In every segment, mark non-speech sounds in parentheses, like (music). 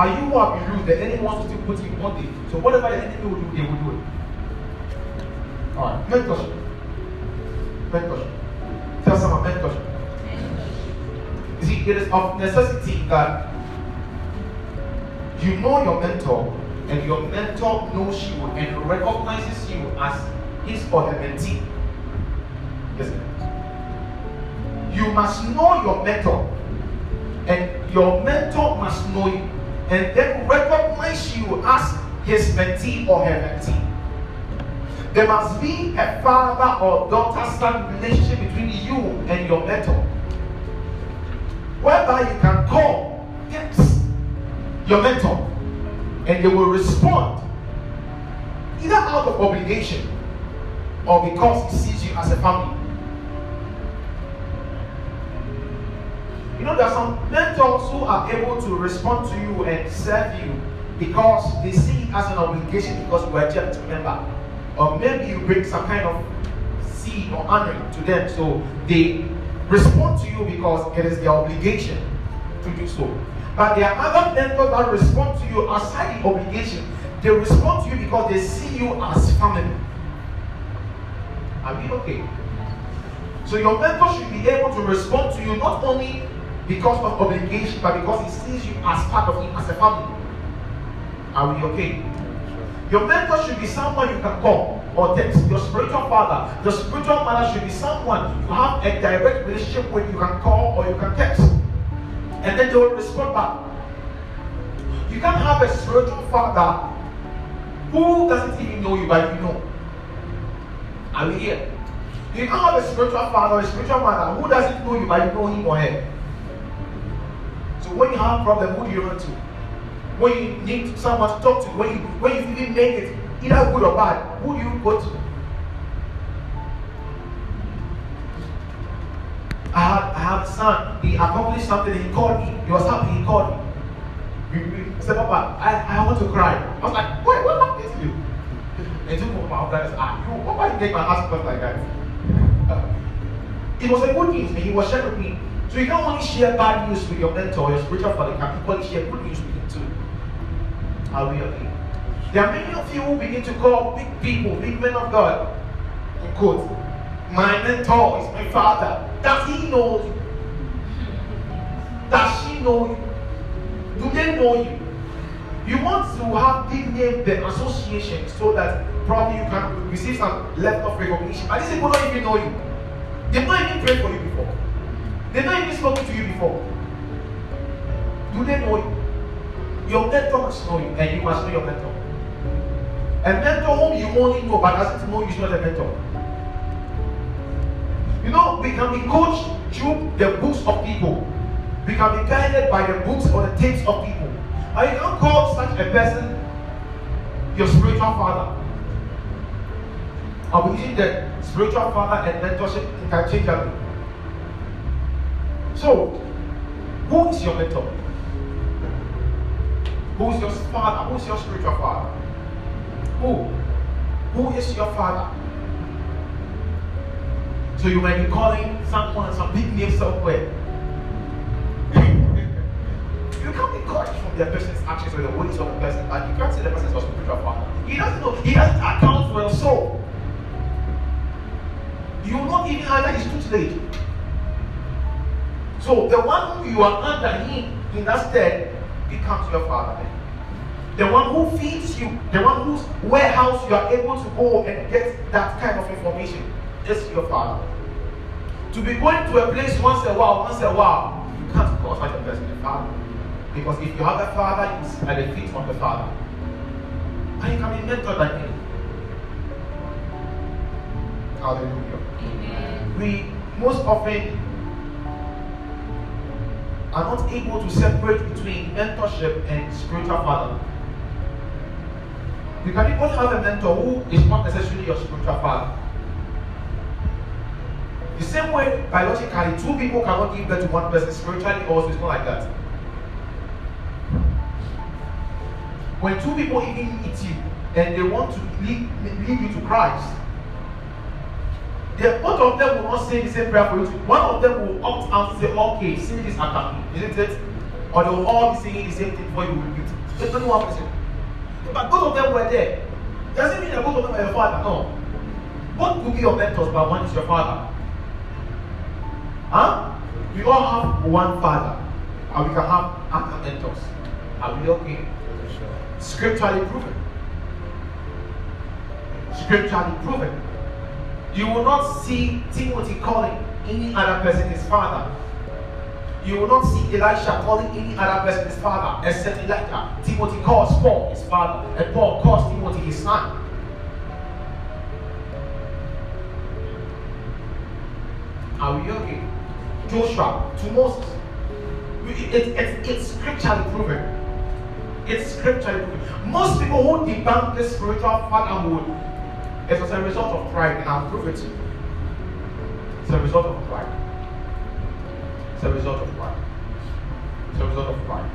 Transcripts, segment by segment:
But you who have been rude, the enemy wants to still put you in bondage. So whatever the enemy will do, they will do it. Alright, mentorship. Mentorship. Tell someone mentorship. You see, it is of necessity that you know your mentor and your mentor knows you and recognizes you as his or her mentee. Listen. You must know your mentor and your mentor must know you and then recognize you as his mentee or her mentee. There must be a father or daughter son relationship between you and your mentor. Whereby you can call, yes, your mentor, and they will respond either out of obligation or because he sees you as a family. You know, there are some mentors who are able to respond to you and serve you because they see it as an obligation because you are a church member. Or maybe you bring some kind of seed or honoring to them. So they respond to you because it is their obligation to do so. But there are other mentors that respond to you outside the obligation. They respond to you because they see you as family. Are we okay? So your mentor should be able to respond to you not only because of obligation, but because he sees you as part of him, as a family. Are we okay? Your mentor should be someone you can call or text. Your spiritual father, your spiritual mother should be someone you have a direct relationship with. You can call or you can text, and then they will respond back. You can't have a spiritual father who doesn't even know you, but you know. Are we here? You can't have a spiritual father or a spiritual mother who doesn't know you, but you know him or her. When you have a problem, who do you run to? When you need someone to talk to, when you when you even make it, either good or bad, who do you go to? I had I had a son, he accomplished something, he called me, he was happy, he called me. He, said, Papa, I, I want to cry. I was like, wait, what happened to you? And took me my guys, ah, you, why you make my stuff like that? Uh, it was a good news, and he was sharing with me. So you can't only share bad news with your mentor, your spiritual father, you can equally share good news with him too. Are we okay? There are many of you who begin to call big people, big men of God, in quote, my mentor is my father. Does he know you? Does she know you? Do they know you? You want to have big name, the association, so that probably you can receive some left of recognition. But these people don't even know you. They've not even prayed for you before. They've not even spoken to you before. Do they know you? Your mentor must know you, and you must know your mentor. A mentor whom you only know but doesn't know you is not a mentor. You know, we can be coached through the books of people. We can be guided by the books or the tapes of people. And you can't call such a person your spiritual father. We using the spiritual father and mentorship interchangeably? So, who is your mentor? Who is your father? Who is your spiritual father? Who? Who is your father? So you might be calling someone some big name somewhere. (laughs) you can't be caught from the person's actions or the ways of the person, you can't say the person is your spiritual father. He doesn't know, he doesn't account for your soul. You will not even under his tutelage. So the one who you are under him in that stead becomes your father. The one who feeds you, the one whose warehouse you are able to go and get that kind of information is your father. To be going to a place once a while, once a while, you can't call such a person a father. Because if you have a father, you sit at the feet of the father. And you can be mentored by him. Hallelujah. Amen. We most often are not able to separate between mentorship and spiritual father. You can even have a mentor who is not necessarily your spiritual father. The same way, biologically, two people cannot give birth to one person spiritually, also, it's not like that. When two people even meet you and they want to lead, lead you to Christ, both of them will not say the same prayer for you. One of them will opt out and say, okay, say this after me. Isn't it? or they will all be saying the same thing for you repeat. It's only one person. But both of them were there. Doesn't mean that both of them were your father. No. Both could be your mentors, but one is your father. Huh? We all have one father, and we can have other mentors. Are we okay? Scripturally proven. Scripturally proven. You will not see Timothy calling any other person his father. You will not see Elisha calling any other person his father except Elijah. Timothy calls Paul his father, and Paul calls Timothy his son. Are we okay? Joshua to Moses. It, it, it, it's scripturally proven. It's scripturally proven. Most people who debunk this spiritual fatherhood it was a result of pride, and I'll prove it to you. It's a result of pride. It's a result of pride. It's a result of pride.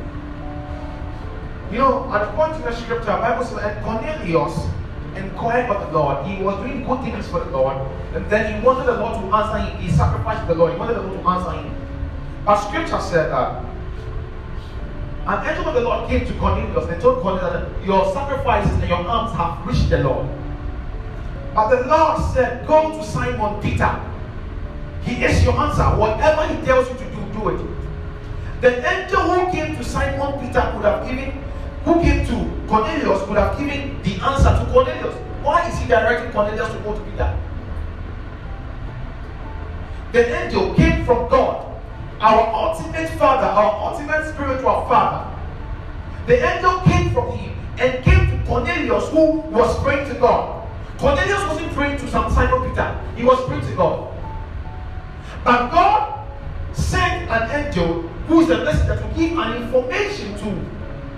You know, at point in the scripture, Bible says, and Cornelius inquired of the Lord. He was doing good things for the Lord, and then he wanted the Lord to answer him. He sacrificed the Lord. He wanted the Lord to answer him. But scripture said that an angel of the Lord came to Cornelius and told Cornelius that your sacrifices and your alms have reached the Lord. But the Lord said, Go to Simon Peter. He is your answer. Whatever he tells you to do, do it. The angel who came to Simon Peter could have given, who came to Cornelius could have given the answer to Cornelius. Why is he directing Cornelius to go to Peter? The angel came from God, our ultimate father, our ultimate spiritual father. The angel came from him and came to Cornelius, who was praying to God. Cornelius wasn't praying to Simon Peter, he was praying to God. But God sent an angel who is the messenger to give an information to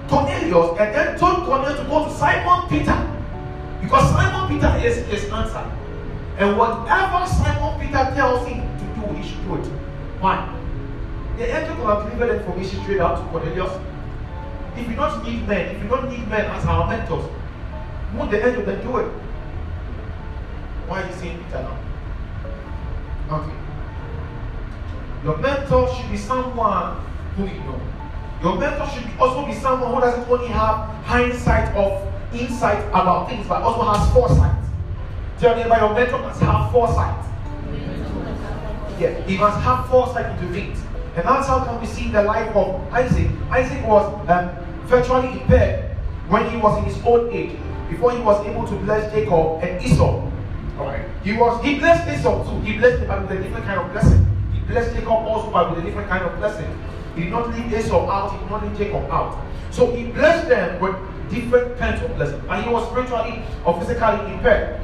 Cornelius and then told Cornelius to go to Simon Peter. Because Simon Peter is his answer. And whatever Simon Peter tells him to do, he should do it. Why? The angel could have delivered information straight out to Cornelius. If you don't need men, if you don't need men as our mentors, won't the angel then do it? Why are you saying Peter now? Okay. Your mentor should be someone who you know. Your mentor should also be someone who doesn't only have hindsight of insight about things, but also has foresight. Tell me about your mentor must have foresight. Yeah, he must have foresight into things. And that's how can we see the life of Isaac. Isaac was um, virtually impaired when he was in his old age, before he was able to bless Jacob and Esau. Alright. He was he blessed Esau too. He blessed him with a different kind of blessing. He blessed Jacob also by with a different kind of blessing. He did not leave Esau out, he did not leave Jacob out. So he blessed them with different kinds of blessing. And he was spiritually or physically impaired.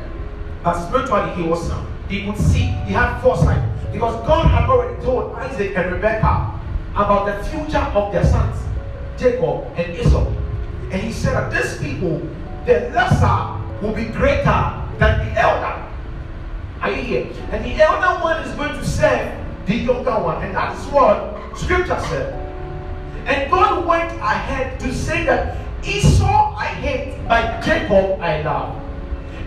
But spiritually he was sound. He could see, he had foresight. Because God had already told Isaac and Rebekah about the future of their sons, Jacob and Esau. And he said that these people, the lesser will be greater than the elder. Are you here? And the elder one is going to serve the younger one. And that's what scripture said. And God went ahead to say that Esau I hate, but Jacob I love.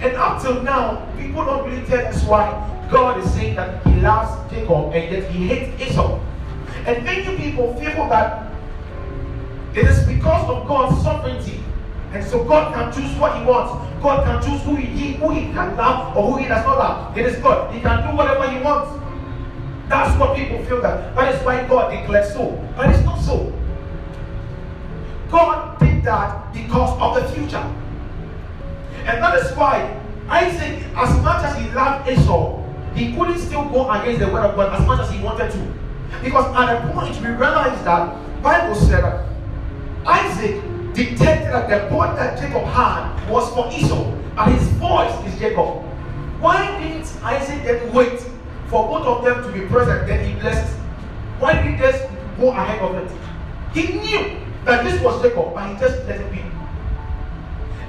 And up till now, people don't really tell us why God is saying that he loves Jacob and yet he hates Esau. And many people feel that it is because of God's sovereignty and so God can choose what He wants. God can choose who He, who he can love or who He does not love. It is God. He can do whatever He wants. That's what people feel that. That is why God declares so. But it's not so. God did that because of the future. And that is why Isaac, as much as he loved Esau, he couldn't still go against the word of God as much as he wanted to. Because at a point we realized that Bible said Isaac detected that the boy that Jacob had was for Esau, and his voice is Jacob. Why didn't Isaac then wait for both of them to be present, then he blessed? Why did he go ahead of it? He knew that this was Jacob, but he just let it be.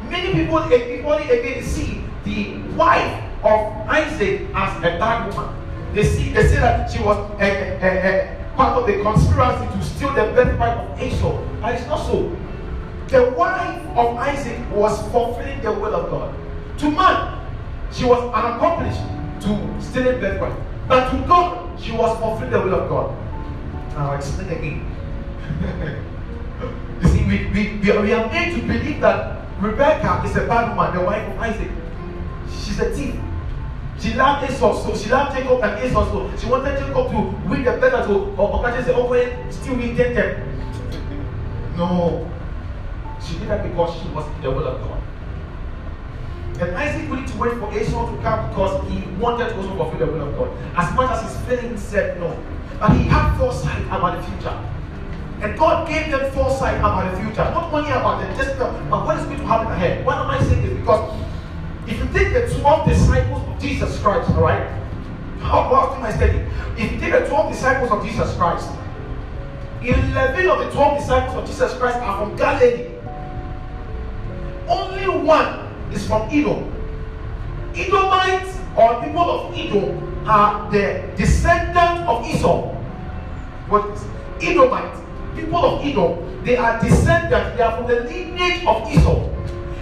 Many people, eh, people again see the wife of Isaac as a bad woman. They see, they say that she was a, a, a, part of the conspiracy to steal the birthright of Esau, but it's not so. The wife of Isaac was fulfilling the will of God. To man, she was unaccomplished to stealing birthright. But to God, she was fulfilling the will of God. Now I explain again. (laughs) you see, we, we, we, are, we are made to believe that Rebecca is a bad woman, the wife of Isaac. She's a thief. She loved Esau, so she loved Jacob and Esau, so she wanted Jacob to win the battle, to, or, or say, oh, well, still we intend them. No. She did that because she was the will of God. And Isaac wanted to wait for Esau to come because he wanted to also fulfill the will of God. As much as his feelings said no. But he had foresight about the future. And God gave them foresight about the future. Not only about the destiny, but what is going to happen ahead. Why am I saying this? Because if you take the 12 disciples of Jesus Christ, all right? How about my study? If you take the 12 disciples of Jesus Christ, 11 of the 12 disciples of Jesus Christ are from Galilee. Only one is from Edom. Edomites or people of Edom are the descendants of Esau. What is Edomites? People of Edom, they are descendants, they are from the lineage of Esau.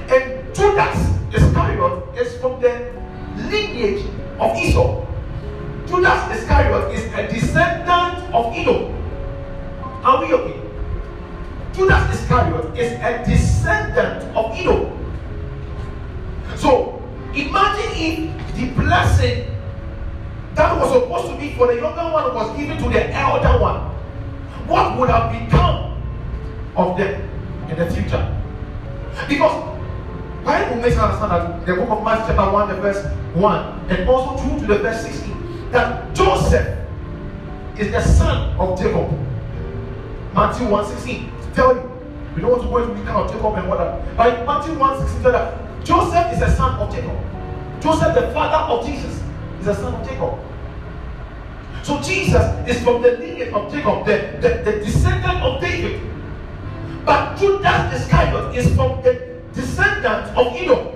And Judas Iscariot is from the lineage of Esau. Judas Iscariot is a descendant of Edom. Are we okay? Judas Iscariot is a descendant of Edom. So imagine if the blessing that was supposed to be for the younger one was given to the elder one. What would have become of them in the future? Because Bible makes us understand that the book of Matthew chapter 1, the verse 1, and also 2 to the verse 16, that Joseph is the son of Jacob. Matthew 1 16. Tell you, we don't want to go into the account of Jacob and whatever. But in Matthew 1 16 tell that Joseph is a son of Jacob. Joseph, the father of Jesus, is a son of Jacob. So Jesus is from the lineage of Jacob, the, the, the descendant of David. But Judas Iscariot is from the descendant of Edom.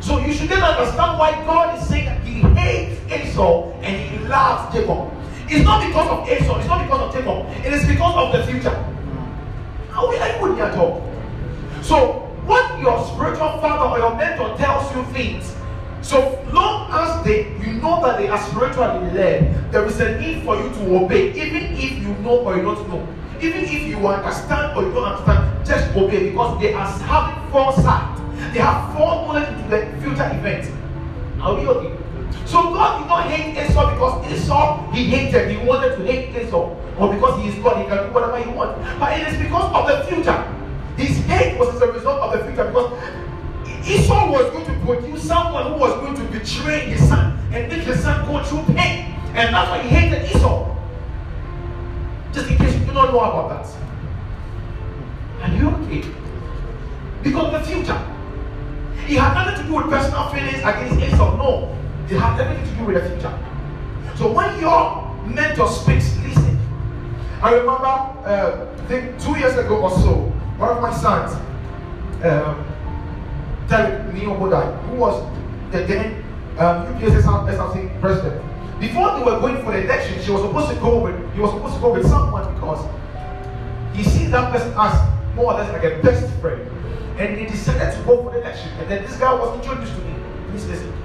So you should then understand why God is saying he hates Esau and he loves Jacob. It's not because of Esau, it's not because of Jacob, it is because of the future. How are you with me at all? So what your spiritual father or your mentor tells you things, so long as they you know that they are spiritually led, there is a need for you to obey, even if you know or you don't know. Even if you understand or you don't understand, just obey because they are having foresight. They have foreknowledge into the future events. Are we okay? So God did not hate Esau because Esau he hated, he wanted to hate Esau, or because he is God, he can do whatever he wants. But it is because of the future. His hate was as a result of the future because Esau was going to produce someone who was going to betray his son and make his son go through pain. And that's why he hated Esau. Just in case you do not know about that. Are you okay? Because of the future. It had nothing to do with personal feelings against Esau. No. It had everything to do with the future. So when your mentor speaks, listen. I remember, uh, I think two years ago or so, one of my sons, um, Derek who was the then um, UPS president, before they were going for the election, she was supposed to go with, he was supposed to go with someone because he sees that person as more or less like a best friend. And they decided to go for the election. And then this guy was introduced to me. Please listen.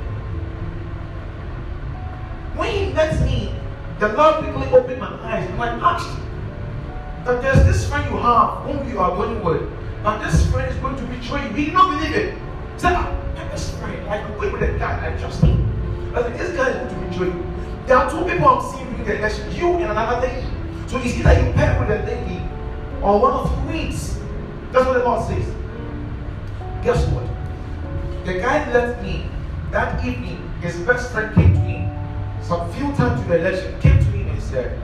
When he met me, the Lord quickly opened my eyes and I asked that there's this friend you have whom you are going with, and this friend is going to betray you. He did not believe it. He said, ah, my best friend, like wait with a guy I trust. I said, this guy is going to betray you. There are two people I'm seeing during the election, you and another lady. So it's either you pair with a lady or one of you wins. That's what the Lord says. Guess what? The guy left me that evening. His best friend came to some few times to the election, came to me and said,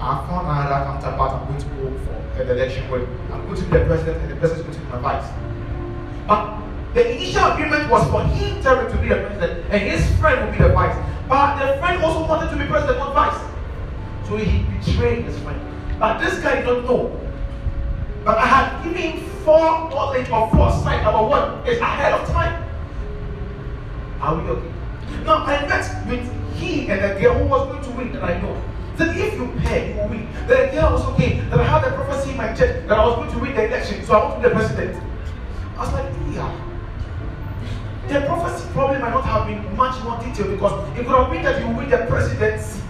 I found another counterpart I'm going to go for an election with. I'm going to be the president and the president is going to be my vice. But the initial agreement was for him to be the president and his friend would be the vice. But the friend also wanted to be president, not vice. So he betrayed his friend. But this guy did not know. But I had given him foreknowledge or foresight about what is ahead of time. Are we okay? Now I met with he and the girl who was going to win that I know. That if you pay, you will win. The girl was okay. That I had a prophecy in my church that I was going to win the election, so I want to be the president. I was like, yeah. The prophecy probably might not have been much more detailed because it could have been that you win the presidency,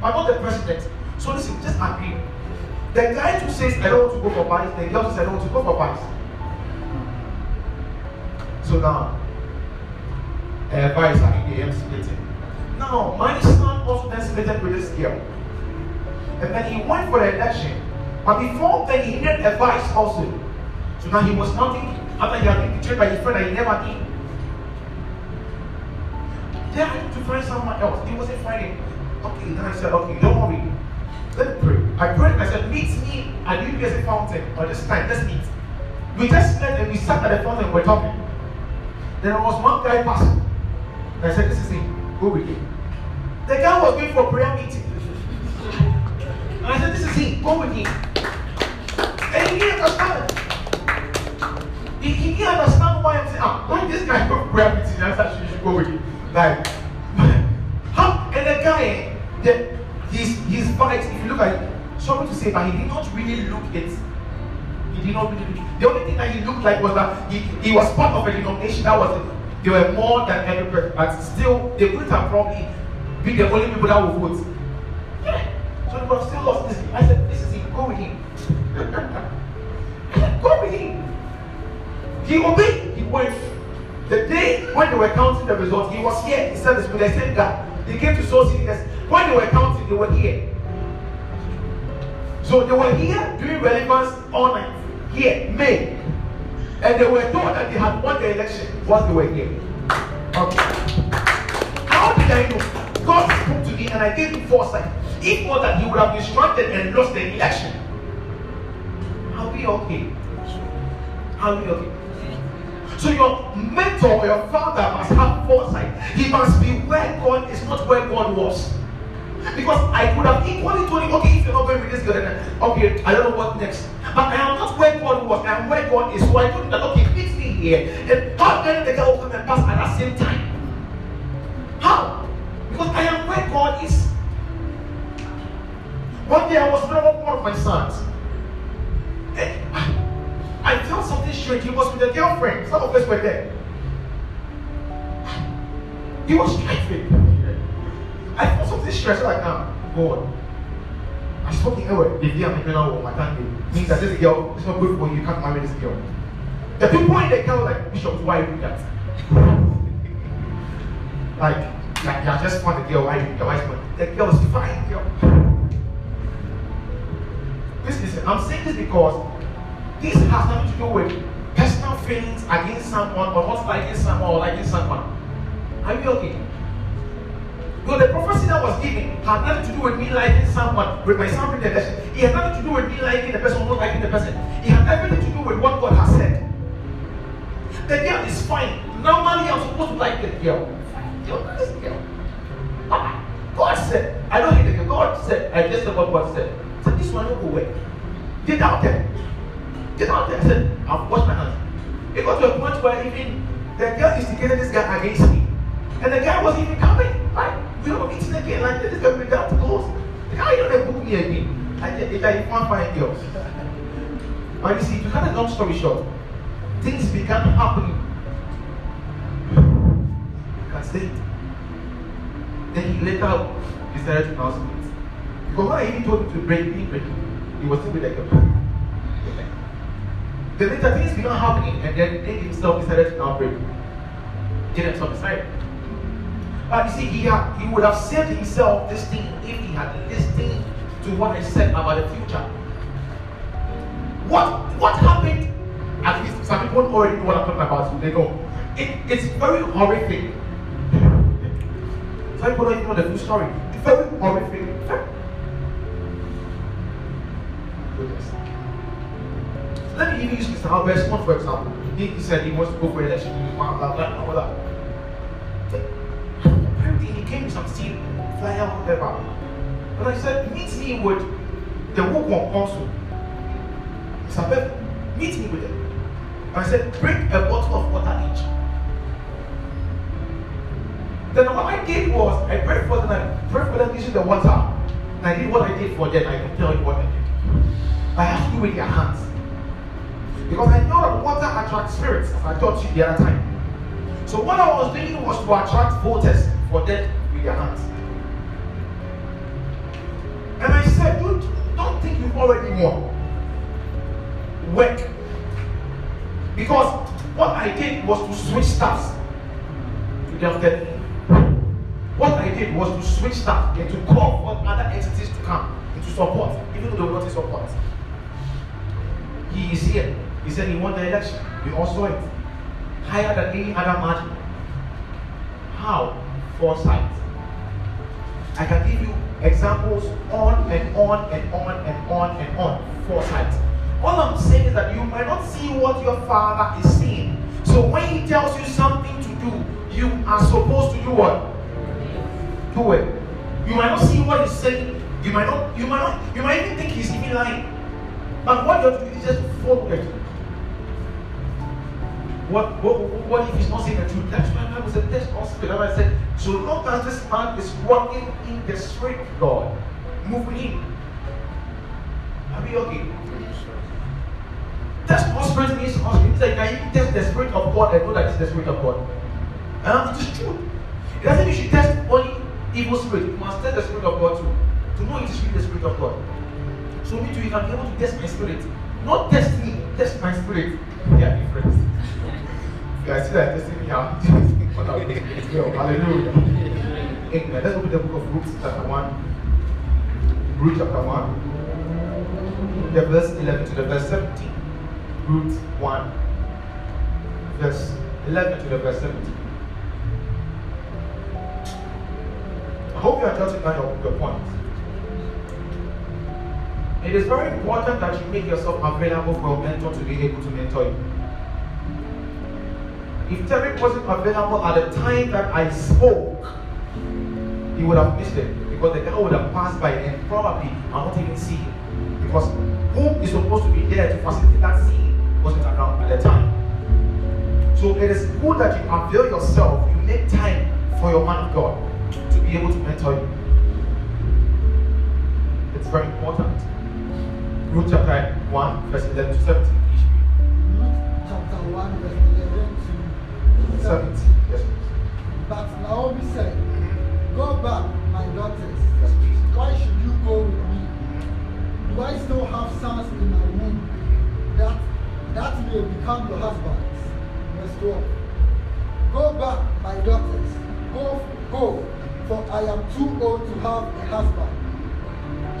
but not the president. So listen, just agree. The guy who says, I don't want to go for vice, the girl says, I don't want to go for vice. So now, uh, vice are in splitting. Now, my son also then splitted with this girl. And then he went for the election. But before then, he needed advice also. So now he was counting after he had been betrayed by his friend that he never did. Then I had to find someone else. He wasn't finding. Okay, then I said, okay, don't worry. Let me pray. I prayed and I said, meet me at UPS fountain or this time. Let's meet. We just met and we sat at the fountain and we're talking. There was one guy passing. I said, this is him. Go with him. The guy was going for prayer meeting. And I said, this is him. Go with him. And he didn't understand. He, didn't understand why I'm saying, ah, why this guy for prayer meeting? I said, you should go with him. Like, how? And the guy, the, his his fight, if you look at it, sorry to say, but he did not really look it. He did not really look. The only thing that he looked like was that he, he was part of a denomination that was they were more than every person, but still they couldn't have probably been the only people that would vote. Yeah. So they were still lost this. I said, this is him, go with him. (laughs) go with him. He obeyed, he went. The day when they were counting the results, he was here. He said this with the same guy. They came to Soul City. When they were counting, they were here. So they were here doing relevance all night. Here, May. And they were told that they had won the election once they were here. Okay. How did I know? God spoke to me and I gave him foresight. If not that he would have distracted and lost the election. Are we okay? Are we okay? So your mentor, or your father must have foresight. He must be where God is, not where God was. Because I could have equally told him, okay, if you're not going with this girl, then okay, I don't know what next. But I am not where God was, I am where God is. So I told him that, okay, meet me here. And how can the girl come and pass at the same time? How? Because I am where God is. One day I was with one of my sons. And I felt something strange. He was with a girlfriend. Some of us were there. He was driving. I felt something strange. Like, now, God. I spoke in Ewe. The day I'm now, I can't do. Means that this girl is not good for you. You can't marry this girl. The people in the girl like, Bishop, why do that? (laughs) like, like, you just want the girl. Why you the wife? The girl is fine, girl. This is, I'm saying this because this has nothing to do with personal feelings against someone or not liking someone or liking someone. Are you okay? Well, the prophecy that was given had nothing to do with me liking someone, with my son being the person. It had nothing to do with me liking the person or not liking the person. It had everything to do with what God has said. The girl is fine. Normally, I'm supposed to like the girl. Yo, this girl. Ah, God said, I don't hate the girl. God said, I just said what God said. So this one will go away. Get out there. Get out there. I said, I've washed my hands. It got to a point where even the girl instigated this guy against me. And the guy wasn't even coming. Like, we were meeting again. Like, this guy went down to close. The guy, you they booked me again. I said, it's like, you can't find girls. But you see, to cut a long story short, things began happening. You can stay. Then he later decided to now split. Because when I even told him to break me, break he was still the girl. The later things began happening, and then he himself decided to now break. Didn't stop aside. But you see, he, had, he would have saved himself this thing if he had listened to what I said about the future. What what happened? At least some people already know what I'm talking about, so they know. It, it's very horrific. Some people don't even know the full story. It's very horrific. Let me even use Mr. Albert's one for example. He, he said he wants to go for election. Blah, blah, blah, blah, blah. Apparently he came with some seed, flyer, whatever. And I said, meet me with the Wukong council. Mr. Pep, meet me with them. And I said, bring a bottle of water each. Then what I did was, I prayed for them, I prayed for them using the water. And I did what I did for them. I can tell you what I did. I to do with their hands. Because I know that water attracts spirits, as I taught you the other time. So what I was doing was to attract voters for them with their hands. And I said, don't, don't think you've already won. Work. Because what I did was to switch staffs. You don't get? What I did was to switch staff and to call for other entities to come and to support, even though they were not support. He is here. He said he won the election. We all saw it. Higher than any other margin. How? Foresight. I can give you examples on and on and on and on and on. Foresight. All I'm saying is that you might not see what your father is seeing. So when he tells you something to do, you are supposed to do what? Do it. You might not see what he's saying. You might not. You might not. You might even think he's even lying. But what you have to do is just follow it. What, what, what if he's not saying the truth? That's why I was a test of spirit. I said, so long as this man is walking in the spirit, of God, move in. Are we okay? Test of spirit means means that can you test the spirit of God and know that it's the spirit of God. And it is true. It doesn't mean you should test only evil spirit. You must test the spirit of God too. To know it is really the spirit of God. So me too, you can be able to test my spirit. Not test me, test my spirit. They are different. Guys see that testing me out. (laughs) Hallelujah. Amen. Let's open the book of Ruth chapter 1. Ruth chapter 1. The verse 11 to the verse 17. Ruth 1. Verse 11 to the verse 17. I hope you are jotting down your, your points. It is very important that you make yourself available for a mentor to be able to mentor you. If Terry wasn't available at the time that I spoke, he would have missed it because the guy would have passed by and probably I not even see him. Because whom is supposed to be there to facilitate that scene wasn't around at the time. So it is good that you avail yourself, you make time for your man of God to be able to mentor you. It's very important. Ruth chapter 1, verse 11 to 17. Luke chapter 1, verse 11 to 17. 17. Yes, But Naomi said, please. Go back, my daughters. Yes. Why should you go with me? Do I still have sons in my womb that that may become your husbands? Verse 12. Go back, my daughters. Go, go, for I am too old to have a husband.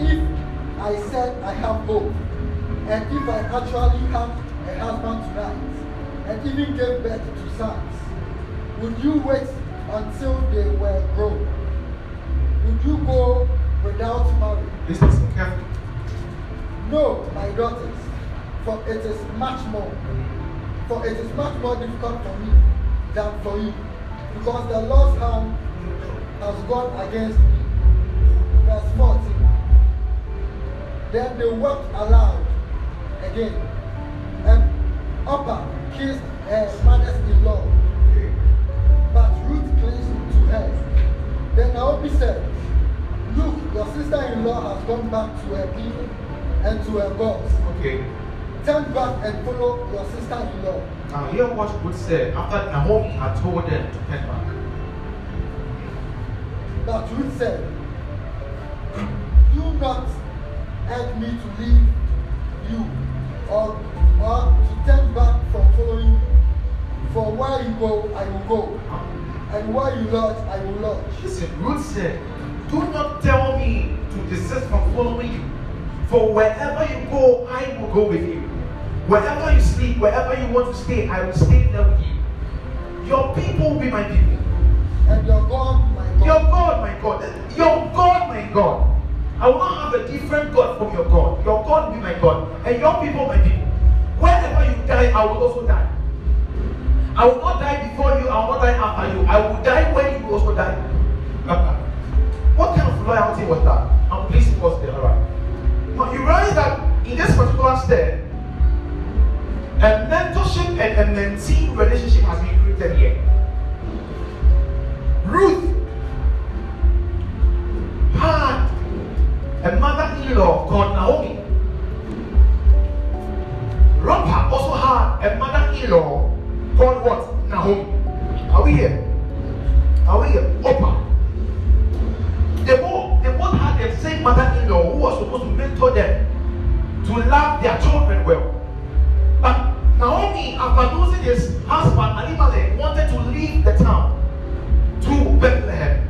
If I said I have hope, and if I actually have a husband tonight, and even gave birth to sons, would you wait until they were grown? Would you go without marrying? Please listen carefully. No, my daughters, for it is much more, for it is much more difficult for me than for you, because the Lord's hand has gone against me. Verse 14. Then they wept aloud again, and Orpah kissed her mother-in-law, Okay. Then Naomi said, Look, your sister-in-law has gone back to her people and to her gods. Okay. Turn back and follow your sister-in-law. Now hear what Ruth said after Naomi had told them to turn back. But Ruth said, Do not urge me to leave you or, or to turn back from following you. For where you go, I will go, and where you lodge, I will lodge. Listen, Ruth said, Do not tell me to desist from following you. For wherever you go, I will go with you. Wherever you sleep, wherever you want to stay, I will stay there with you. Your people will be my people. And your God, my God. Your God. God, my God. Your God, my God. I will not have a different God from your God. Your God will be my God. And your people, my people. Wherever you die, I will also die. I will not die before you. I will not die after you. I will die when you also die. what kind of loyalty was that? I'm pleased it was there, alright. Now you realize that in this particular step, a mentorship and a mentee relationship has been created here. Ruth had a mother-in-law called Naomi. Rampah also had a mother-in-law called what? Naomi. Are we here? Are we here? Opa. They both, they both had the same mother-in-law who was supposed to mentor them. serve their children well. But Naomi, after losing his husband, Elimelech, wanted to leave the town to Bethlehem.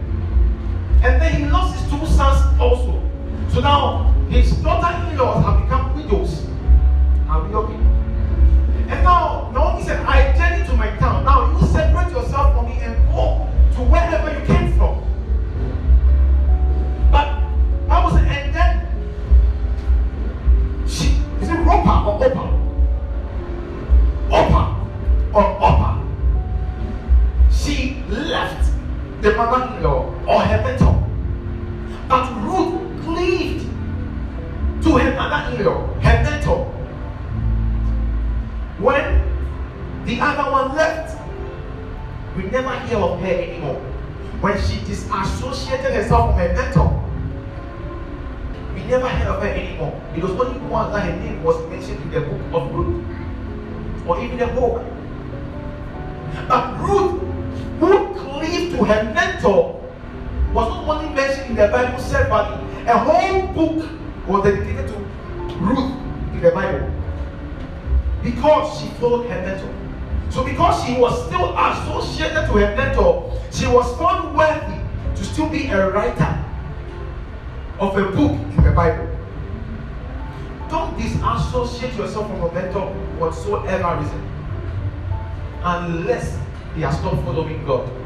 And then he lost his two sons also. So now his daughter-in-laws have unless they are stopped following God.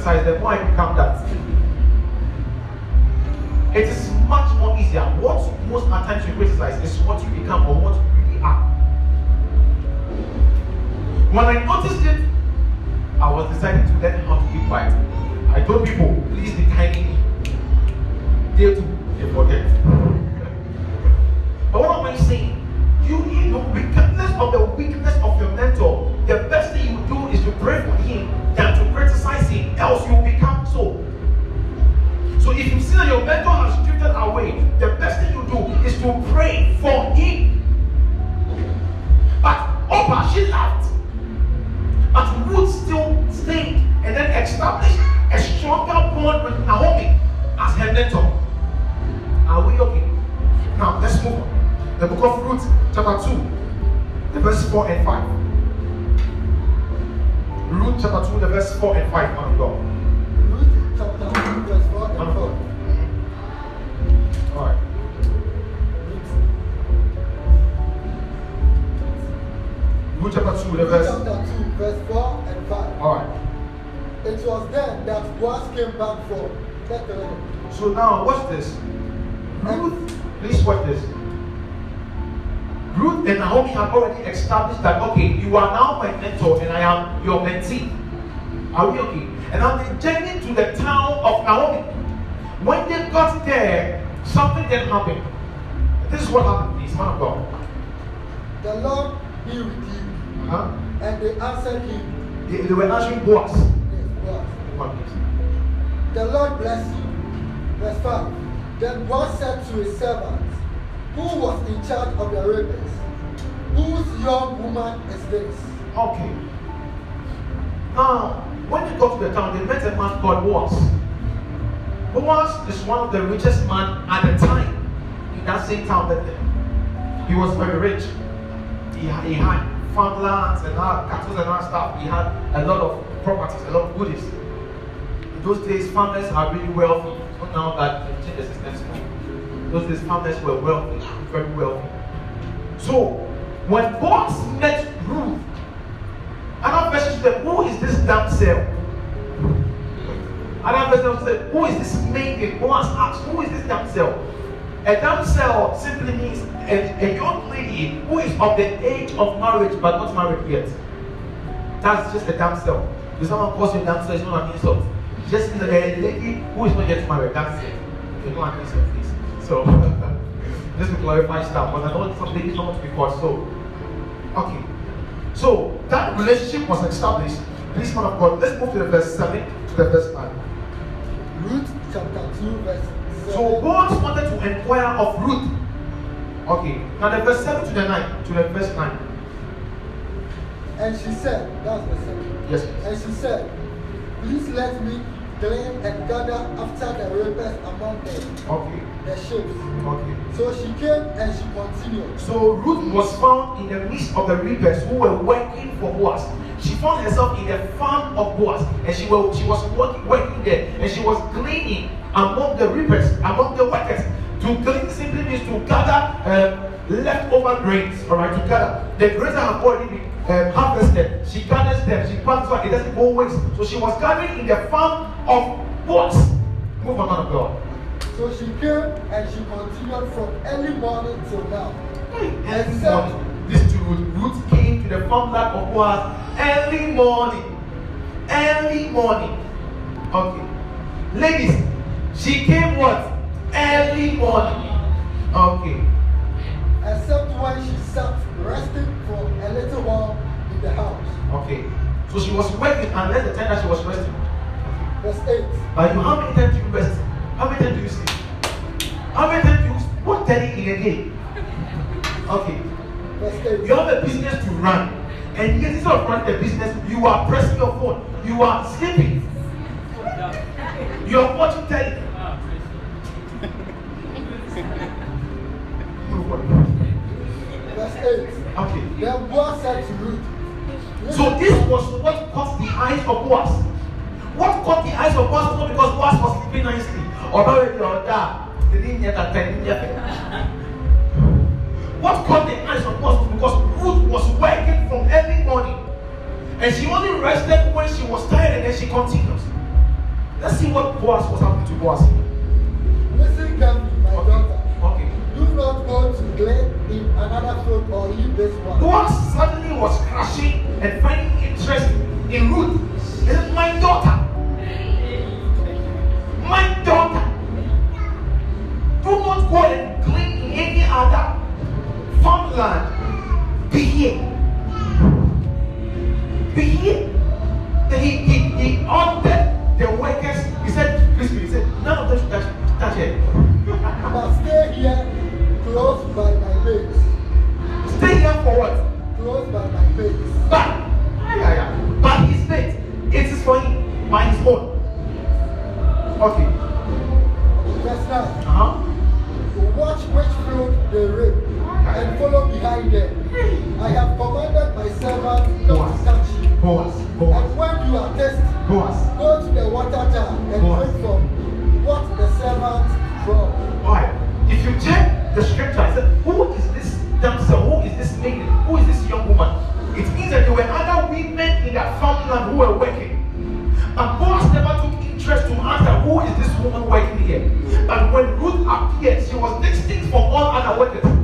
Criticize, the more I become that. It is much more easier. What most at times you criticize is what you become or what you really are. When I noticed it, I was deciding to learn how to be quiet. I told people, please be me. They too, they forget. but what am I saying? You need the weakness of the weakness of your mentor. The best thing you do is to pray for mentor has drifted away, the best thing you do is to pray for him. But Orpah, she laughed. But Ruth still stayed and then established a stronger bond with Naomi as her mentor. Are we okay? Now let's move on. The book of Ruth, chapter 2, the verse 4 and 5. Ruth chapter 2, the verse 4 and 5. Man of God. Ruth chapter 2, the verse. chapter 2, verse 4 and 5. Alright. It was then that Boaz came back from Bethlehem. So now watch this. Ruth, please watch this. Ruth and Naomi have already established that okay, you are now my mentor and I am your mentee. Are we okay? And now they journeyed to the town of Naomi. When they got there, something then happened. This is what happened, please, man of God. The Lord be with you. Uh-huh. And they answered him, They, they were answering Boaz. Yes, Boaz. One, please. The Lord bless you. Verse 5. Then Boaz said to his servants, Who was in charge of the ravens? Whose young woman is this? Okay. Now, when they got to the town, they met a man called Boaz. Boaz is one of the richest man at the time in that same town. That he was very rich. He he had farmlands and had cattle and all stuff. He had a lot of properties, a lot of goodies. In those days, farmers are really wealthy. Now that the system. Those days farmers were wealthy, very wealthy. So when Boaz met Ruth, another person said, Who is this damsel? Another person said, Who is this maiden? Boaz asked, Who is this damsel? A damsel simply means a, a young lady who is of the age of marriage but not married yet. That's just a damsel. If someone calls you damsel, it's not an insult. Just a lady who is not yet married. That's it. It's not an insult, please. So, (laughs) just to clarify stuff, but I want some ladies don't want to be called so. Okay. So, that relationship was established. Please, man of God, let's move to the verse 7 to the verse 9. Ruth chapter 2, verse 7. So Boaz wanted to inquire of Ruth. Okay, now the verse 7 to the 9, to the verse 9. And she said, that's the seven. Yes. And she said, Please let me glean and gather after the reapers among them, Okay, the sheaves. okay. So she came and she continued. So Ruth was found in the midst of the reapers who were working for Boaz. She found herself in the farm of Boaz, and she was she was working, working there, and she was gleaning among the reapers, among the workers. To glean simply means to gather um, leftover grains, all right, to gather. The grains that have already been um, harvested, she gathers them, she plants one, it doesn't go waste. So she was gathering in the farm of Boaz. Move on, man of God. So she came and she continued from early morning till now. Morning. This Ruth came to the farmland of Boaz early morning. Early morning. Okay. Ladies, she came what? Early morning. Okay. Except when she sat resting for a little while in the house. Okay. So she was working unless the time that she was resting. Verse 8. But you how many times do you rest? How many times do you sleep? How many times do you what 30 in a day? Okay. Verse 8. You have a business to run, and yet instead of running the business, you are pressing your phone, you are sleeping, you are watching telly. Verse 8. Okay. Then Boaz said to Ruth, So this was what caught the eyes of Boaz. What caught the eyes of Boaz was because Boaz was sleeping nicely. Or already or that. What caught the eyes of Boaz was because Ruth was working from early morning. And she only rested when she was tired and then she continues. Let's see what Boaz was happening to Boaz. Listen carefully, my daughter. Okay. Do not go to glean in another field or leave this one. Boaz suddenly was crashing and finding interest in Ruth. He said, My daughter. My daughter. Do not go and glean in any other farmland. Be here. Be here. He, he, he ordered by. But, yeah, yeah. but his faith, it is for him by his own. Okay. Verse 9. Uh-huh. Watch which field they reap and follow behind them. I have commanded my servant not to touch you. Boaz, Boaz, And when you are thirsty, Boaz. go to the water jar and Boaz. drink from what the servant brought. Why? If you check the scripture, I said, who there were other women in that farmland who were working. But Boaz never took interest to answer who is this woman working here. But when Ruth appeared, she was distinct from all other workers.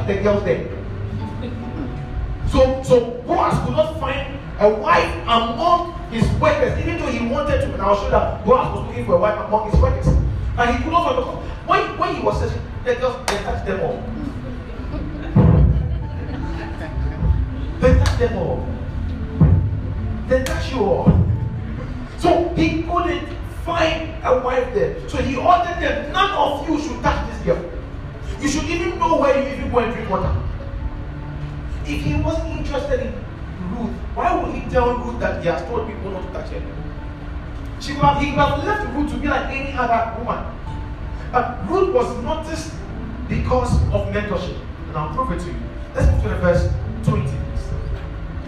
Habit the girls there. So, so Boaz could not find a wife among his workers, even though he wanted to. And I'll show that Boaz was looking for a wife among his workers. And he could not find a when, when he was searching, the girls they touched them all. They touched them all. They touched you all. So he couldn't find a wife there. So he ordered them, none of you should touch. You should even know where you even go and drink water. If he wasn't interested in Ruth, why would he tell Ruth that he has told people not to touch her? She would have, he would have left Ruth to be like any other woman. But Ruth was noticed because of mentorship. And I'll prove it to you. Let's move to the verse 20.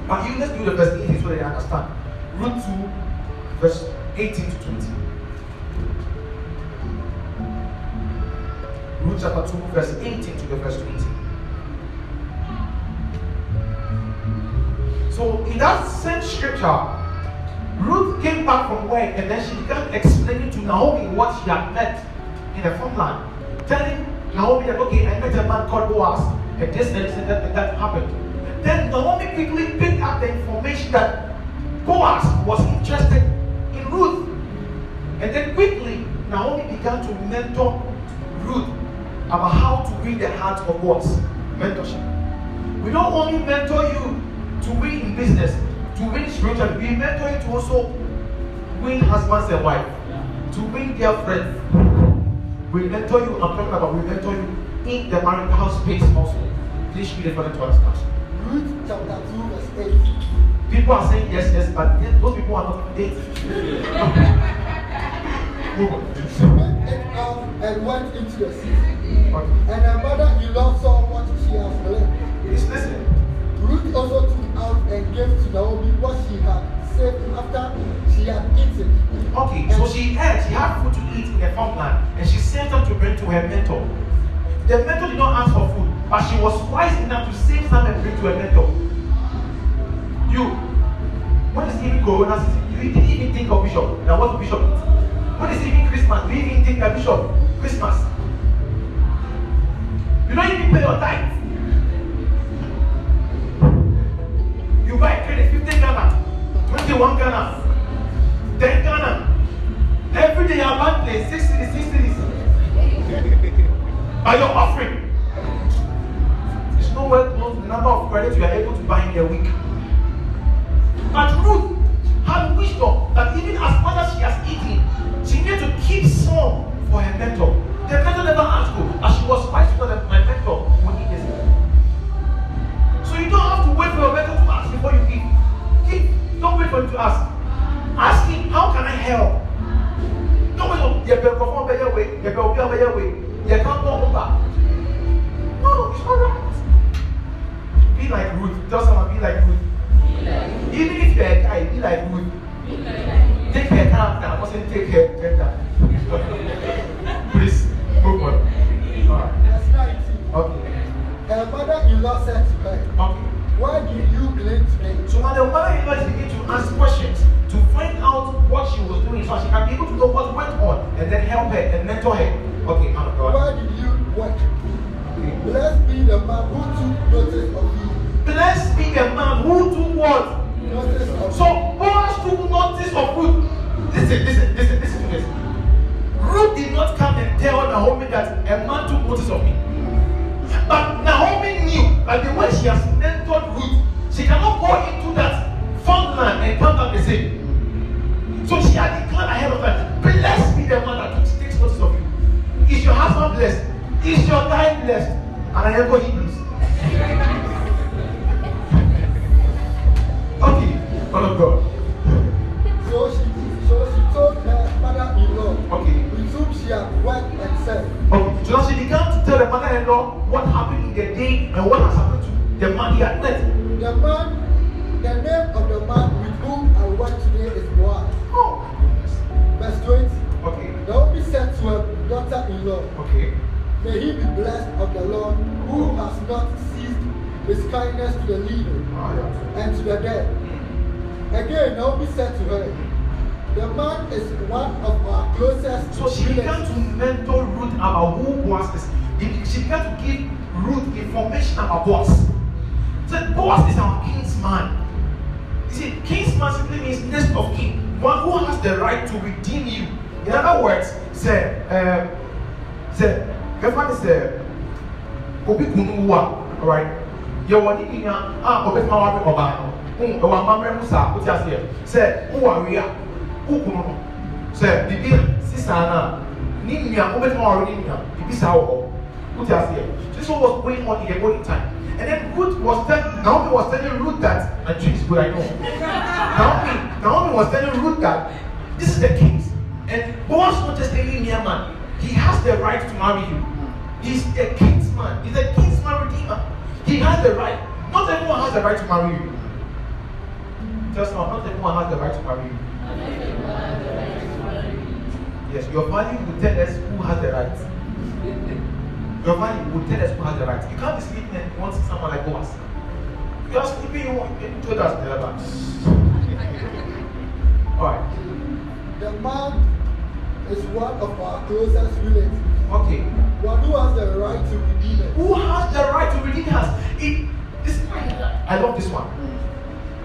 But you let's do the verse 18 so that you understand. Ruth 2, verse 18 to 20. Ruth chapter 2, verse 18 to the verse 20. So in that same scripture, Ruth came back from work and then she began explaining to Naomi what she had met in the farmland. Telling Naomi that, okay, I met a man called Boaz, and this and this and that, and that happened. Then Naomi quickly picked up the information that Boaz was interested in Ruth. And then quickly, Naomi began to mentor Ruth about how to win the heart of what? Mentorship. We don't only mentor you to win in business, to win spiritually. We mentor you to also win husbands and wife, to win their friends. We mentor you, I'm talking about we mentor you in the marital space also. Please read the for the to us. Chapter 2, verse 8. People are saying yes, yes, but those people are not dating. (laughs) out and went into the city. And her mother-in-law saw what she had fled. Ruth also took out and gave to Naomi what she had saved after she had eaten. Okay, and so she had, she had food to eat in the farmland, and she saved them to bring to her mentor. The mentor did not ask for food, but she was wise enough to save some and bring to her mentor. You, when is even going? You didn't even think of Bishop. Now, what Bishop eat? When is even Christmas? Do you even think of Bishop? Christmas. You don't even pay your tithe. You buy credit 15 Ghana, 21 Ghana, 10 Ghana. Every day your bank play 6 cities, 6 cities. By your offering. It's nowhere close to the number of credits you are able to buy in a week. But Ruth had wisdom that even as much as she has eaten, she needed to keep some for her mentor. The mentor never asked her, but she was wise to that my mentor will eat this. So you don't have to wait for your mentor to ask before you give. Give. Don't wait for him to ask. Ask him, how can I help? Don't wait for your perform better way, your be better way. You can't go over. No, it's not right. Be like Ruth. Tell someone, be like Ruth. Even if you're a guy, be like Ruth. Her character, I wasn't take her gender. Please, move on. 19. Okay. Her mother-in-law said to her, Okay. Why do you glean today? So when the mother-in-law begin to ask questions to find out what she was doing, so she can be able to know what went on and then help her and mentor her. Okay, man of God. Why did you work? Okay. Blessed be the man who took notice of you. Blessed be the man who took what? Notice of So Boaz took notice of Ruth. Listen, listen, listen, listen to this. Ruth did not come and tell Naomi that a man took notice of me. But Naomi knew that the way she has mentored Ruth, she cannot go into that farmland and come back the same. So she had declared ahead of time, blessed be the man that takes notice of you. Is your husband blessed? Is your time blessed? And I echo Hebrews. (laughs) Okay, man of God. So Okay. she had worked and said, Okay, so now she began to tell the mother-in-law what happened in the day and what has happened to the man he had met. The man, the name of the man with whom I work today is Boaz. Oh. Verse 20. Okay, Naomi said to her daughter-in-law, okay. May he be blessed of the Lord, who has not ceased his kindness to the living Ah, and to the dead. Again, Naomi said to her, The man is one of our closest So she began relatives." to mentor Ruth about who Boaz is. He- She began to give Ruth information about Boaz. So Boaz is our king's man. You see, king's man simply means next of kin, one who has the right to redeem you. In other words, say, um, say, Kefan is a obi kunu wu a, alright? Yɛwɔ ne nia a ɔbɛtuma wa bɛ ɔbaa no. Hun ɛwɔ amammerɛ mu saa, wote aseɛ. Sɛ wowɔ awie a, wo kunu no, sɛ bibi si saa na, ne nua wobɛtuma wa ɔre ne nua, bibi saa wɔ hɔ. Wote aseɛ. This is what was going on in the olden time. And then Ruth was telling, Naomi was telling Ruth that, and Jesus good I know. (laughs) Naomi, Naomi was telling Ruth that This is the case. And Boaz not just any mere man. He has the right to marry you. He's a kinsman. He's a kinsman redeemer. He has the right. Not everyone has the right to marry you. Just now, not everyone has the right to marry you. Yes, your value will tell us who has the right. Your value will tell us who has the right. You can't be sleeping and want someone like Boaz. You are sleeping, you want you told us never. (laughs) Alright. The man is one of our closest relatives. Okay. One who has the right to redeem us. Who has the right to redeem us? It, this, I love this one.